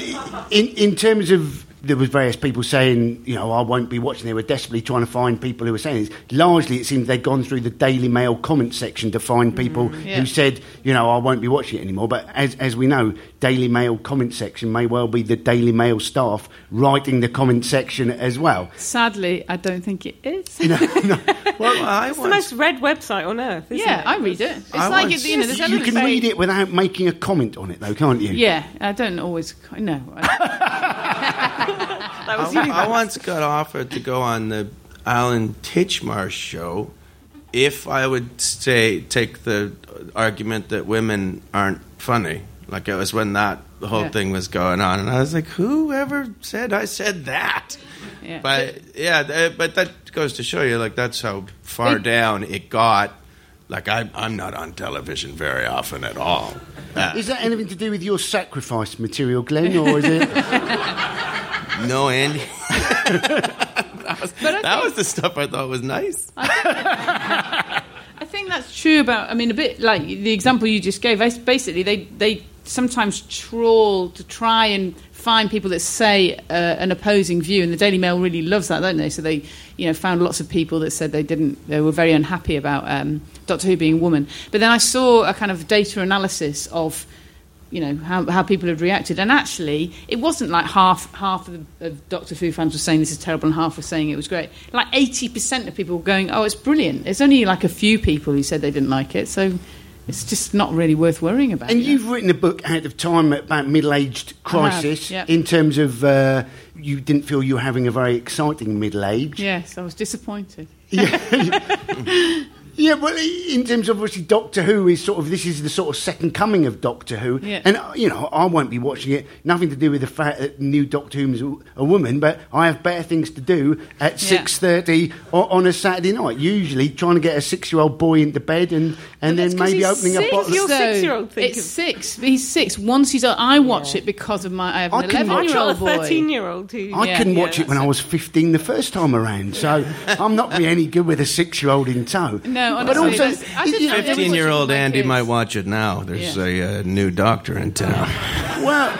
Speaker 1: in, in terms of there was various people saying, you know, I won't be watching. They were desperately trying to find people who were saying this. Largely, it seems they'd gone through the Daily Mail comment section to find mm, people
Speaker 3: yeah.
Speaker 1: who said, you know, I won't be watching it anymore. But as, as we know, Daily Mail comment section may well be the Daily Mail staff writing the comment section as well.
Speaker 3: Sadly, I don't think it is.
Speaker 2: Well, I
Speaker 4: It's the most read website on earth, isn't
Speaker 3: yeah,
Speaker 4: it?
Speaker 3: I read it. It's
Speaker 2: I
Speaker 3: like
Speaker 2: once-
Speaker 3: it, you know, there's
Speaker 1: You can read it without making a comment on it, though, can't you?
Speaker 3: Yeah, I don't always. No,
Speaker 4: That was
Speaker 2: I,
Speaker 4: you.
Speaker 2: I once got offered to go on the Alan Titchmarsh show if I would say take the argument that women aren't funny. Like it was when that the whole
Speaker 3: Yeah.
Speaker 2: thing was going on, and I was like, "Whoever said I said that?"
Speaker 3: Yeah.
Speaker 2: But yeah, th- but that goes to show you, like that's how far
Speaker 3: It-
Speaker 2: down it got. Like I, I'm not on television very often at all. Uh,
Speaker 1: Is that anything to do with your sacrifice material, Glenn, or is it?
Speaker 2: no, Andy. that was,
Speaker 3: But
Speaker 2: that
Speaker 3: think-
Speaker 2: was the stuff I thought was nice.
Speaker 3: I think that's true about. I mean, a bit like the example you just gave. Basically, they they sometimes trawl to try and find people that say uh, an opposing view, and the Daily Mail really loves that, don't they? So they, you know, found lots of people that said they didn't. They were very unhappy about um, Doctor Who being a woman. But then I saw a kind of data analysis of. You know how, how people had reacted, and actually, it wasn't like half half of, the, of Doctor Who fans were saying this is terrible, and half were saying it was great. Like eighty percent of people were going, "Oh, it's brilliant." There's only like a few people who said they didn't like it, so it's just not really worth worrying about.
Speaker 1: And
Speaker 3: know?
Speaker 1: you've written a book out of time about middle-aged crisis.
Speaker 3: yeah.
Speaker 1: In terms of, uh, you didn't feel you were having a very exciting middle age.
Speaker 3: yes, I was disappointed.
Speaker 1: Yeah, well, in terms of obviously Doctor Who is sort of this is the sort of second coming of Doctor Who,
Speaker 3: Yeah.
Speaker 1: and uh, you know I won't be watching it. Nothing to do with the fact that new Doctor Who is a, a woman, but I have better things to do at
Speaker 3: Yeah.
Speaker 1: six thirty on a Saturday night. Usually, trying to get a six-year-old boy into bed and and
Speaker 3: That's
Speaker 1: then
Speaker 3: 'cause
Speaker 1: maybe
Speaker 3: he's
Speaker 1: opening
Speaker 3: six,
Speaker 1: a bottle.
Speaker 4: Your
Speaker 3: so
Speaker 4: six-year-old think
Speaker 3: It's six. He's six. Once he's, I watch it because of my. I have an
Speaker 4: I've got a
Speaker 3: eleven-year-old boy.
Speaker 4: 13 year old who.
Speaker 1: I
Speaker 3: Yeah,
Speaker 1: couldn't
Speaker 4: yeah,
Speaker 1: watch it when I was 15 the first time around, so I'm not really any good with a six-year-old in tow.
Speaker 3: No,
Speaker 1: but
Speaker 3: honestly,
Speaker 1: also,
Speaker 3: I did
Speaker 1: you know.
Speaker 2: Fifteen year old Andy
Speaker 3: kids.
Speaker 2: might watch it now. There's
Speaker 3: Yeah.
Speaker 2: a uh, new doctor in town.
Speaker 1: well,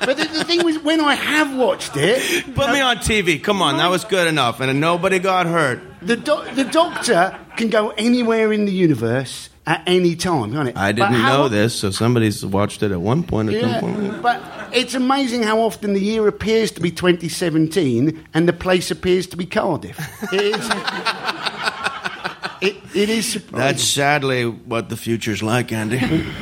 Speaker 1: but the, the thing was, when I have watched it,
Speaker 2: Put me on TV. Come on, that was good enough, and nobody got hurt.
Speaker 1: the doc the Doctor can go anywhere in the universe at any time, can't it?
Speaker 2: I didn't
Speaker 1: how-
Speaker 2: know this, so somebody's watched it at one point or
Speaker 1: Yeah,
Speaker 2: some point.
Speaker 1: but it's amazing how often the year appears to be 2017 and the place appears to be Cardiff. It is. It, it is surprising.
Speaker 2: That's sadly what the future's like, Andy.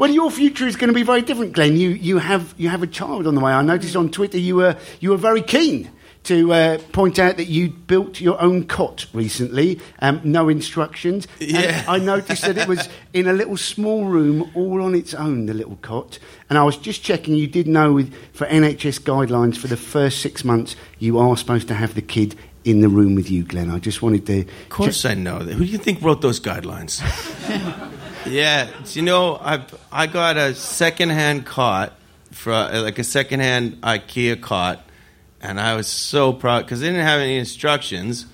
Speaker 1: Well, your future is going to be very different, Glenn. You you have you have a child on the way. I noticed on Twitter you were you were very keen to uh, point out that you built your own cot recently. Um, no instructions.
Speaker 2: Yeah.
Speaker 1: I noticed that it was in a little small room, all on its own. The little cot. And I was just checking. You did know with for NHS guidelines for the first six months, you are supposed to have the kid. In the room with you, Glenn. I just wanted to.
Speaker 2: Of course, I know. Who do you think wrote those guidelines? Yeah, you know, I I got a secondhand cot for like a secondhand IKEA cot, and I was so proud because they didn't have any instructions.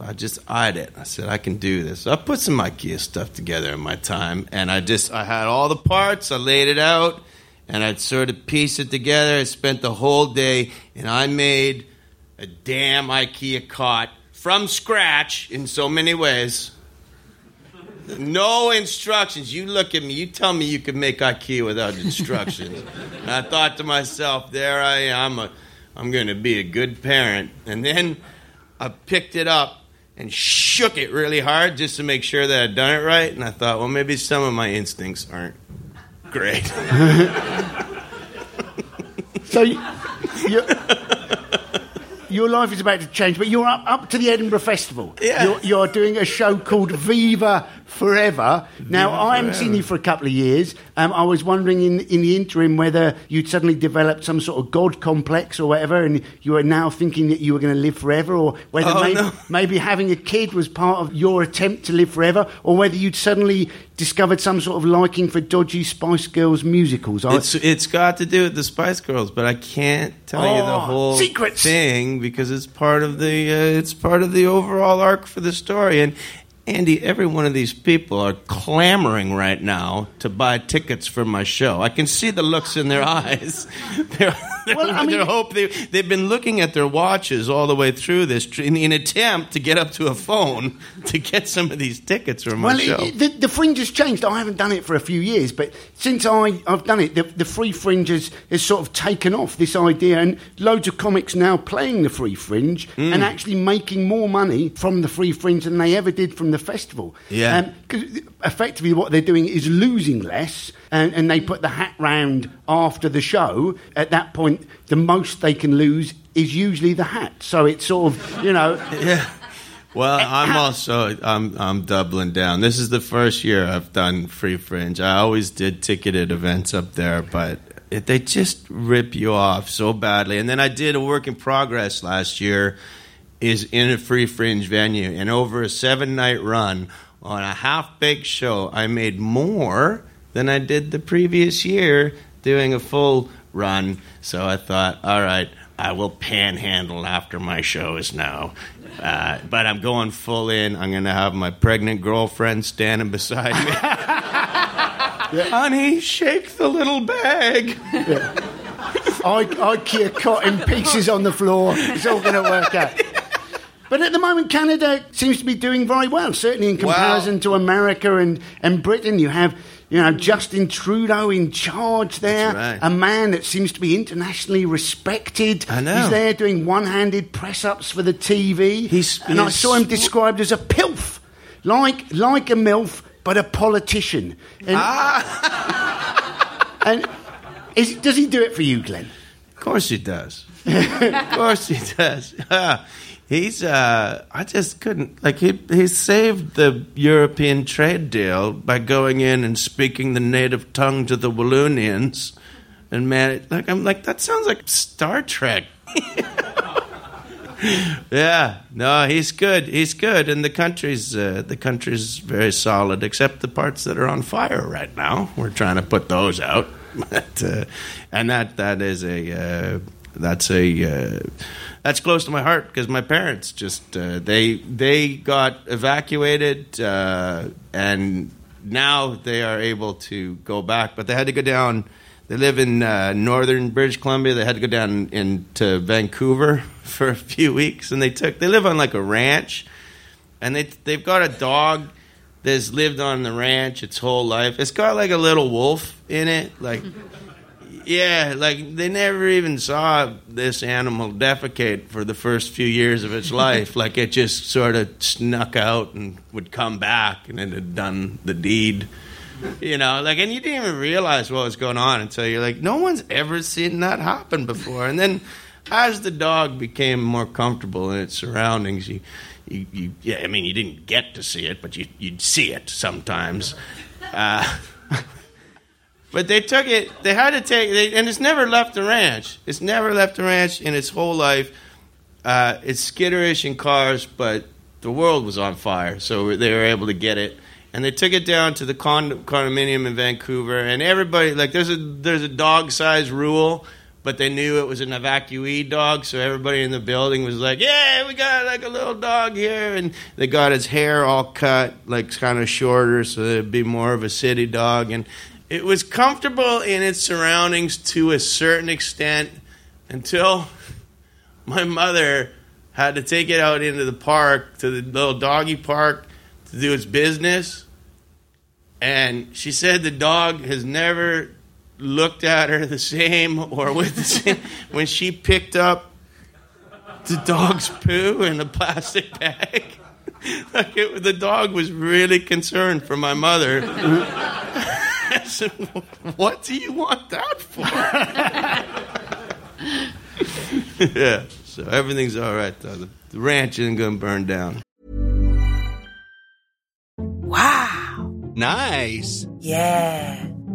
Speaker 2: I just eyed it. I said, I can do this. So I put some IKEA stuff together in my time, and I just I had all the parts. I laid it out, and I'd sort of piece it together. I spent the whole day, and I made a damn IKEA cot from scratch in so many ways. No instructions. You look at me, you tell me you could make IKEA without instructions. and I thought to myself, there I am, a, I'm going to be a good parent. And then I picked it up and shook it really hard just to make sure that I'd done it right. And I thought, well, maybe some of my instincts aren't great.
Speaker 1: So you, you, your life is about to change, but you're up, up to the Edinburgh Festival.
Speaker 2: Yeah.
Speaker 1: You're, you're doing a show called Viva Forever. Now, I haven't seen you for a couple of years. Um, I was wondering in, in the interim whether you'd suddenly developed some sort of God complex or whatever, and you are now thinking that you were going to live forever, or whether
Speaker 2: Oh,
Speaker 1: maybe,
Speaker 2: no.
Speaker 1: maybe having a kid was part of your attempt to live forever, or whether you'd suddenly discovered some sort of liking for dodgy Spice Girls musicals.
Speaker 2: It's it's got to do with the Spice Girls, but I can't tell you the
Speaker 1: Oh,
Speaker 2: whole
Speaker 1: secrets.
Speaker 2: thing because it's part of the uh, it's part of the overall arc for the story. And Andy, every one of these people are clamoring right now to buy tickets for my show. I can see the looks in their eyes. they're, they're,
Speaker 1: Well, I mean-
Speaker 2: they're hope they, they've been looking at their watches all the way through this in an attempt to get up to a phone to get some of these tickets for my
Speaker 1: Well,
Speaker 2: show.
Speaker 1: it, the, the fringe has changed. I haven't done it for a few years, but since I, I've done it, the, the free fringe has, has sort of taken off this idea, and loads of comics now playing the free fringe
Speaker 2: Hmm.
Speaker 1: and actually making more money from the free fringe than they ever did from the festival.
Speaker 2: Yeah.
Speaker 1: Um, 'cause effectively, what they're doing is losing less, and, and they put the hat round after the show. At that point, the most they can lose is usually the hat. So it's sort of, you know.
Speaker 2: Yeah. Well, I'm also I'm I'm doubling down. This is the first year I've done free fringe. I always did ticketed events up there, but it, they just rip you off so badly. And then I did a work in progress last year, is in a free fringe venue, and over a seven night run on a half baked show, I made more than I did the previous year doing a full run. So I thought, all right, I will panhandle after my shows now. Uh, but I'm going full in. I'm going to have my pregnant girlfriend standing beside me. Honey, shake the little bag.
Speaker 1: I, IKEA cot in pieces on the floor. It's all going to work out. But at the moment, Canada seems to be doing very well, certainly in comparison
Speaker 2: Wow.
Speaker 1: to America and, and Britain. You have, you know, Justin Trudeau in charge there,
Speaker 2: right.
Speaker 1: a man that seems to be internationally respected.
Speaker 2: I know.
Speaker 1: He's there doing one-handed press-ups for the TV.
Speaker 2: He's-
Speaker 1: and I saw him described as a pilf, like like a milf, but a politician. And,
Speaker 2: Ah.
Speaker 1: and is, does he do it for you, Glenn?
Speaker 2: Course he does. of course he does. He's uh I just couldn't like he he saved the European trade deal by going in and speaking the native tongue to the Walloonians and man like I'm like that sounds like Star Trek. yeah, no, he's good. He's good, and the country's uh, the country's very solid, except the parts that are on fire right now. We're trying to put those out, but, uh, and that that is a uh, that's a uh, that's close to my heart because my parents just uh, they they got evacuated uh, and now they are able to go back, but they had to go down. They live in uh, northern British Columbia. They had to go down into Vancouver for a few weeks, and they took. They live on like a ranch, and they they've got a dog that's lived on the ranch its whole life. It's got like a little wolf in it, like. Yeah, like they never even saw this animal defecate for the first few years of its life. like it just sort of snuck out and would come back, and it had done the deed. You know, like, and you didn't even realize what was going on until you're like, no one's ever seen that happen before. And then, as the dog became more comfortable in its surroundings, you, you, you yeah, I mean, you didn't get to see it, but you, you'd see it sometimes. Uh, but they took it. They had to take, they, and it's never left the ranch. It's never left the ranch in its whole life. Uh, it's skitterish in cars, but the world was on fire, so they were able to get it. and they took it down to the con- condominium in Vancouver, and everybody like there's a there's a dog size rule, but they knew it was an evacuee dog, so everybody in the building was like, "Yeah, we got like a little dog here," and they got his hair all cut like kind of shorter, so it'd be more of a city dog, and it was comfortable in its surroundings to a certain extent until my mother had to take it out into the park to the little doggy park to do its business and she said the dog has never looked at her the same or with the same when she picked up the dog's poo in a plastic bag. like it, the dog was really concerned for my mother. I said, "What do you want that for?" yeah. So everything's all right though. The, the ranch isn't going to burn down. Wow.
Speaker 5: Nice.
Speaker 6: Yeah.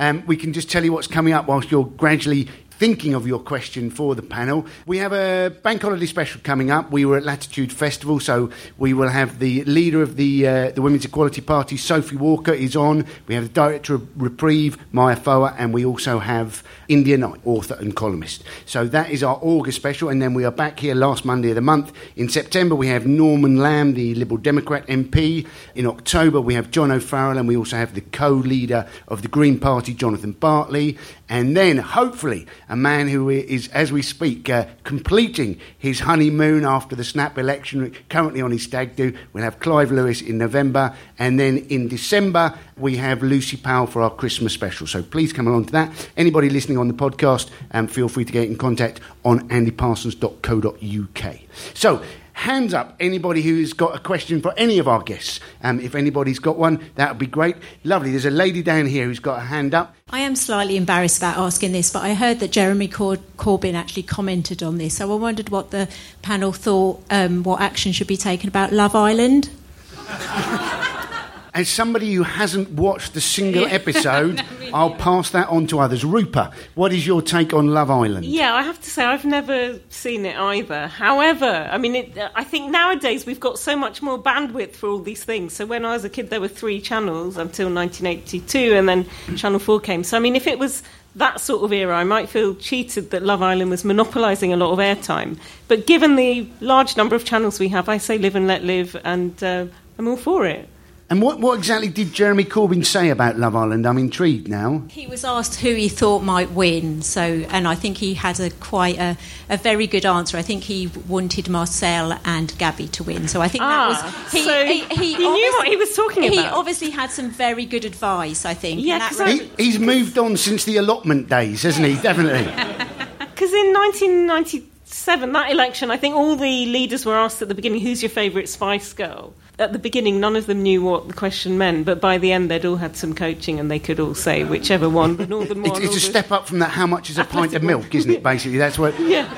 Speaker 1: Um, we can just tell you what's coming up whilst you're gradually thinking of your question for the panel. We have a bank holiday special coming up. We were at Latitude Festival, so we will have the leader of the uh, the Women's Equality Party, Sophie Walker, is on. We have the director of Reprieve, Maya Foa, and we also have India Knight, author and columnist. So that is our August special, and then we are back here last Monday of the month. In September, we have Norman Lamb, the Liberal Democrat MP. In October, we have John O'Farrell, and we also have the co-leader of the Green Party, Jonathan Bartley. And then, hopefully, a man who is, as we speak, uh, completing his honeymoon after the snap election, currently on his stag do. We'll have Clive Lewis in November. And then in December, we have Lucy Powell for our Christmas special. So please come along to that. Anybody listening on the podcast, um, feel free to get in contact on andyparsons.co.uk. So, hands up anybody who's got a question for any of our guests. Um, if anybody's got one, that would be great. Lovely. There's a lady down here who's got a hand up.
Speaker 7: I am slightly embarrassed about asking this, but I heard that Jeremy Cor- Corbyn actually commented on this. So I wondered what the panel thought, um, what action should be taken about Love Island.
Speaker 1: As somebody who hasn't watched a single episode,
Speaker 4: really.
Speaker 1: I'll pass that on to others. Rupa, what is your take on Love Island?
Speaker 4: Yeah, I have to say I've never seen it either. However, I mean, it, I think nowadays we've got so much more bandwidth for all these things. So when I was a kid, there were three channels until 1982, and then Channel Four came. So I mean, if it was that sort of era, I might feel cheated that Love Island was monopolising a lot of airtime. But given the large number of channels we have, I say live and let live, and uh, I'm all for it.
Speaker 1: And what, what exactly did Jeremy Corbyn say about Love Island? I'm intrigued now.
Speaker 7: He was asked who he thought might win, so and I think he had a quite a, a very good answer. I think he wanted Marcel and Gabby to win. So I think
Speaker 4: Ah,
Speaker 7: that was he.
Speaker 4: so
Speaker 7: he,
Speaker 4: he knew what he was talking about.
Speaker 7: He obviously had some very good advice. I think.
Speaker 4: Yeah,
Speaker 7: and that
Speaker 4: 'cause I-
Speaker 1: He, he's moved on since the allotment days, hasn't he? Definitely.
Speaker 4: Because in 1997, that election, I think all the leaders were asked at the beginning, who's your favourite Spice Girl? At the beginning, none of them knew what the question meant, but by the end, they'd all had some coaching and they could all say whichever one, the Northern
Speaker 1: It's,
Speaker 4: one.
Speaker 1: it's
Speaker 4: or
Speaker 1: a step up from that. How much is a pint of milk? Isn't it? Basically, that's what.
Speaker 4: Yeah.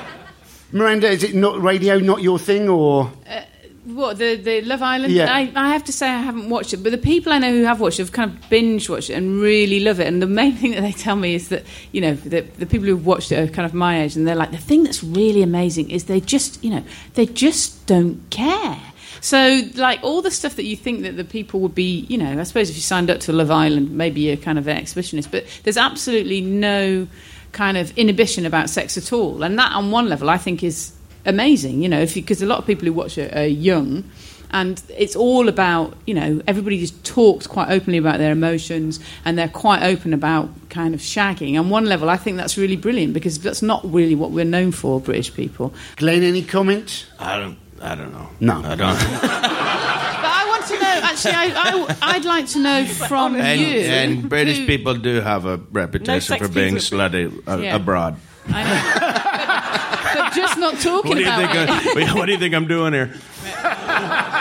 Speaker 1: Miranda, is it not radio, not your thing, or uh,
Speaker 3: What the the Love Island?
Speaker 1: Yeah.
Speaker 3: I, I have to say I haven't watched it, but the people I know who have watched it have kind of binge watched it and really love it. And the main thing that they tell me is that you know the the people who've watched it are kind of my age, and they're like the thing that's really amazing is they just you know they just don't care. So like all the stuff that you think that the people would be, you know, I suppose if you signed up to Love Island, maybe you're kind of an exhibitionist, but there's absolutely no kind of inhibition about sex at all, and that on one level I think is amazing. You know, because a lot of people who watch it are young. And it's all about, you know, everybody just talks quite openly about their emotions and they're quite open about kind of shagging. On one level, I think that's really brilliant because that's not really what we're known for, British people.
Speaker 1: Glenn? Any comments?
Speaker 2: I don't. I don't know.
Speaker 1: No.
Speaker 2: I don't.
Speaker 3: But I want to know, actually, I, I, I'd like to know from
Speaker 2: and,
Speaker 3: you.
Speaker 2: and British
Speaker 3: who-
Speaker 2: people do have a reputation
Speaker 3: sex
Speaker 2: for being
Speaker 3: peas
Speaker 2: slutty uh,
Speaker 3: Yeah.
Speaker 2: abroad.
Speaker 3: I know. but, but just not talking
Speaker 2: What do you
Speaker 3: about
Speaker 2: think?
Speaker 3: it.
Speaker 2: I, what do you think I'm doing here?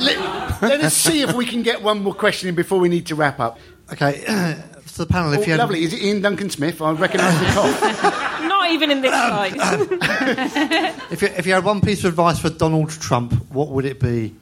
Speaker 1: Let, let us see if we can get one more question in before we need to wrap up.
Speaker 6: Okay, so the panel, if
Speaker 1: Oh,
Speaker 6: you had...
Speaker 1: lovely. Is it Iain Duncan Smith? I recognise the cough.
Speaker 4: Not even in this light.
Speaker 6: If you, if you had one piece of advice for Donald Trump, what would it be?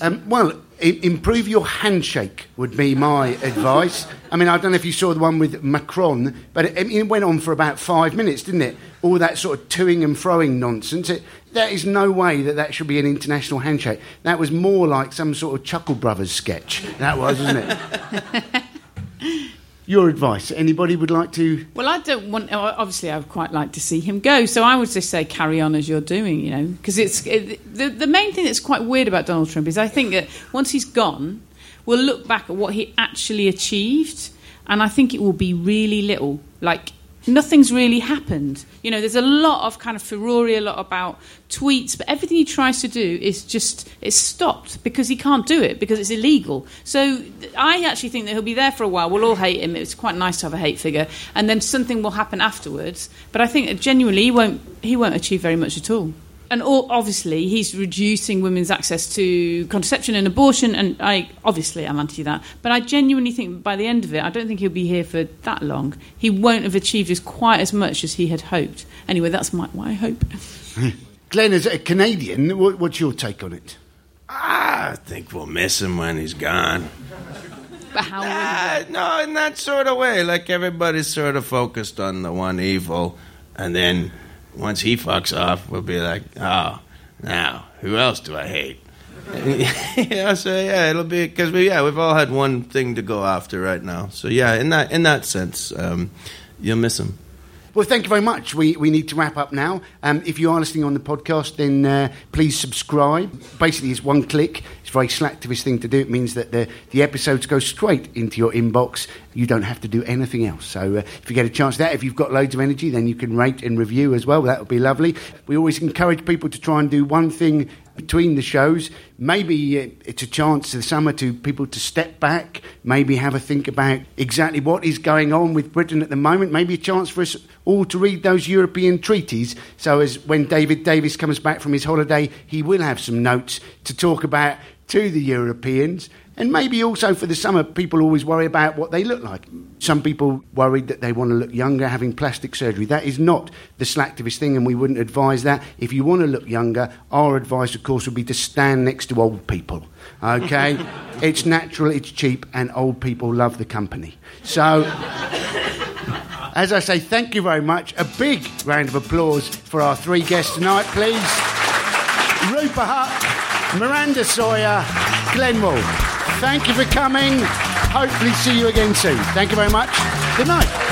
Speaker 1: Um, well, I- improve your handshake would be my advice. I mean, I don't know if you saw the one with Macron, but it, it went on for about five minutes, didn't it? All that sort of toing and froing nonsense. It, that is no way that that should be an international handshake. That was more like some sort of Chuckle Brothers sketch. That was, wasn't it? Your advice. Anybody would like to?
Speaker 3: Well, I don't want. Uh, obviously, I would quite like to see him go. So I would just say carry on as you're doing. You know, because it's it, the the main thing that's quite weird about Donald Trump is I think that once he's gone, we'll look back at what he actually achieved, and I think it will be really little. Like nothing's really happened. You know, there's a lot of kind of furore, a lot about tweets, but everything he tries to do is just it's stopped because he can't do it because it's illegal. So I actually think that he'll be there for a while. We'll all hate him. It's quite nice to have a hate figure, and then something will happen afterwards. But I think genuinely he won't he won't achieve very much at all. And all, obviously, he's reducing women's access to contraception and abortion, and I obviously I'm anti that. But I genuinely think by the end of it, I don't think he'll be here for that long. He won't have achieved as quite as much as he had hoped. Anyway, that's my, my hope.
Speaker 1: Glenn, as a Canadian, what, what's your take on it?
Speaker 2: I think we'll miss him when he's gone.
Speaker 3: But how?
Speaker 2: Uh, no, in that sort of way. Like everybody's sort of focused on the one evil, and then once he fucks off, we'll be like, oh, now who else do I hate? yeah, so yeah, it'll be because we yeah we've all had one thing to go after right now. So yeah, in that in that sense, um, you'll miss him.
Speaker 1: Well, thank you very much. We, we need to wrap up now. Um, if you are listening on the podcast, then uh, please subscribe. Basically, it's one click. Very slacktivist thing to do. It means that the, the episodes go straight into your inbox. You don't have to do anything else. So uh, if you get a chance that, if you've got loads of energy, then you can rate and review as well. That would be lovely. We always encourage people to try and do one thing between the shows. Maybe uh, it's a chance this summer to people to step back, maybe have a think about exactly what is going on with Britain at the moment. Maybe a chance for us all to read those European treaties. So as when David Davis comes back from his holiday, he will have some notes to talk about to the Europeans. And maybe also for the summer, people always worry about what they look like. Some people worried that they want to look younger having plastic surgery. That is not the slacktivist thing, and we wouldn't advise that. If you want to look younger, our advice, of course, would be to stand next to old people. Okay? it's natural, it's cheap, and old people love the company. So. As I say, thank you very much. A big round of applause for our three guests tonight, please. Rupa Huq, Miranda Sawyer, Glenn Wool. Thank you for coming. Hopefully, see you again soon. Thank you very much. Good night.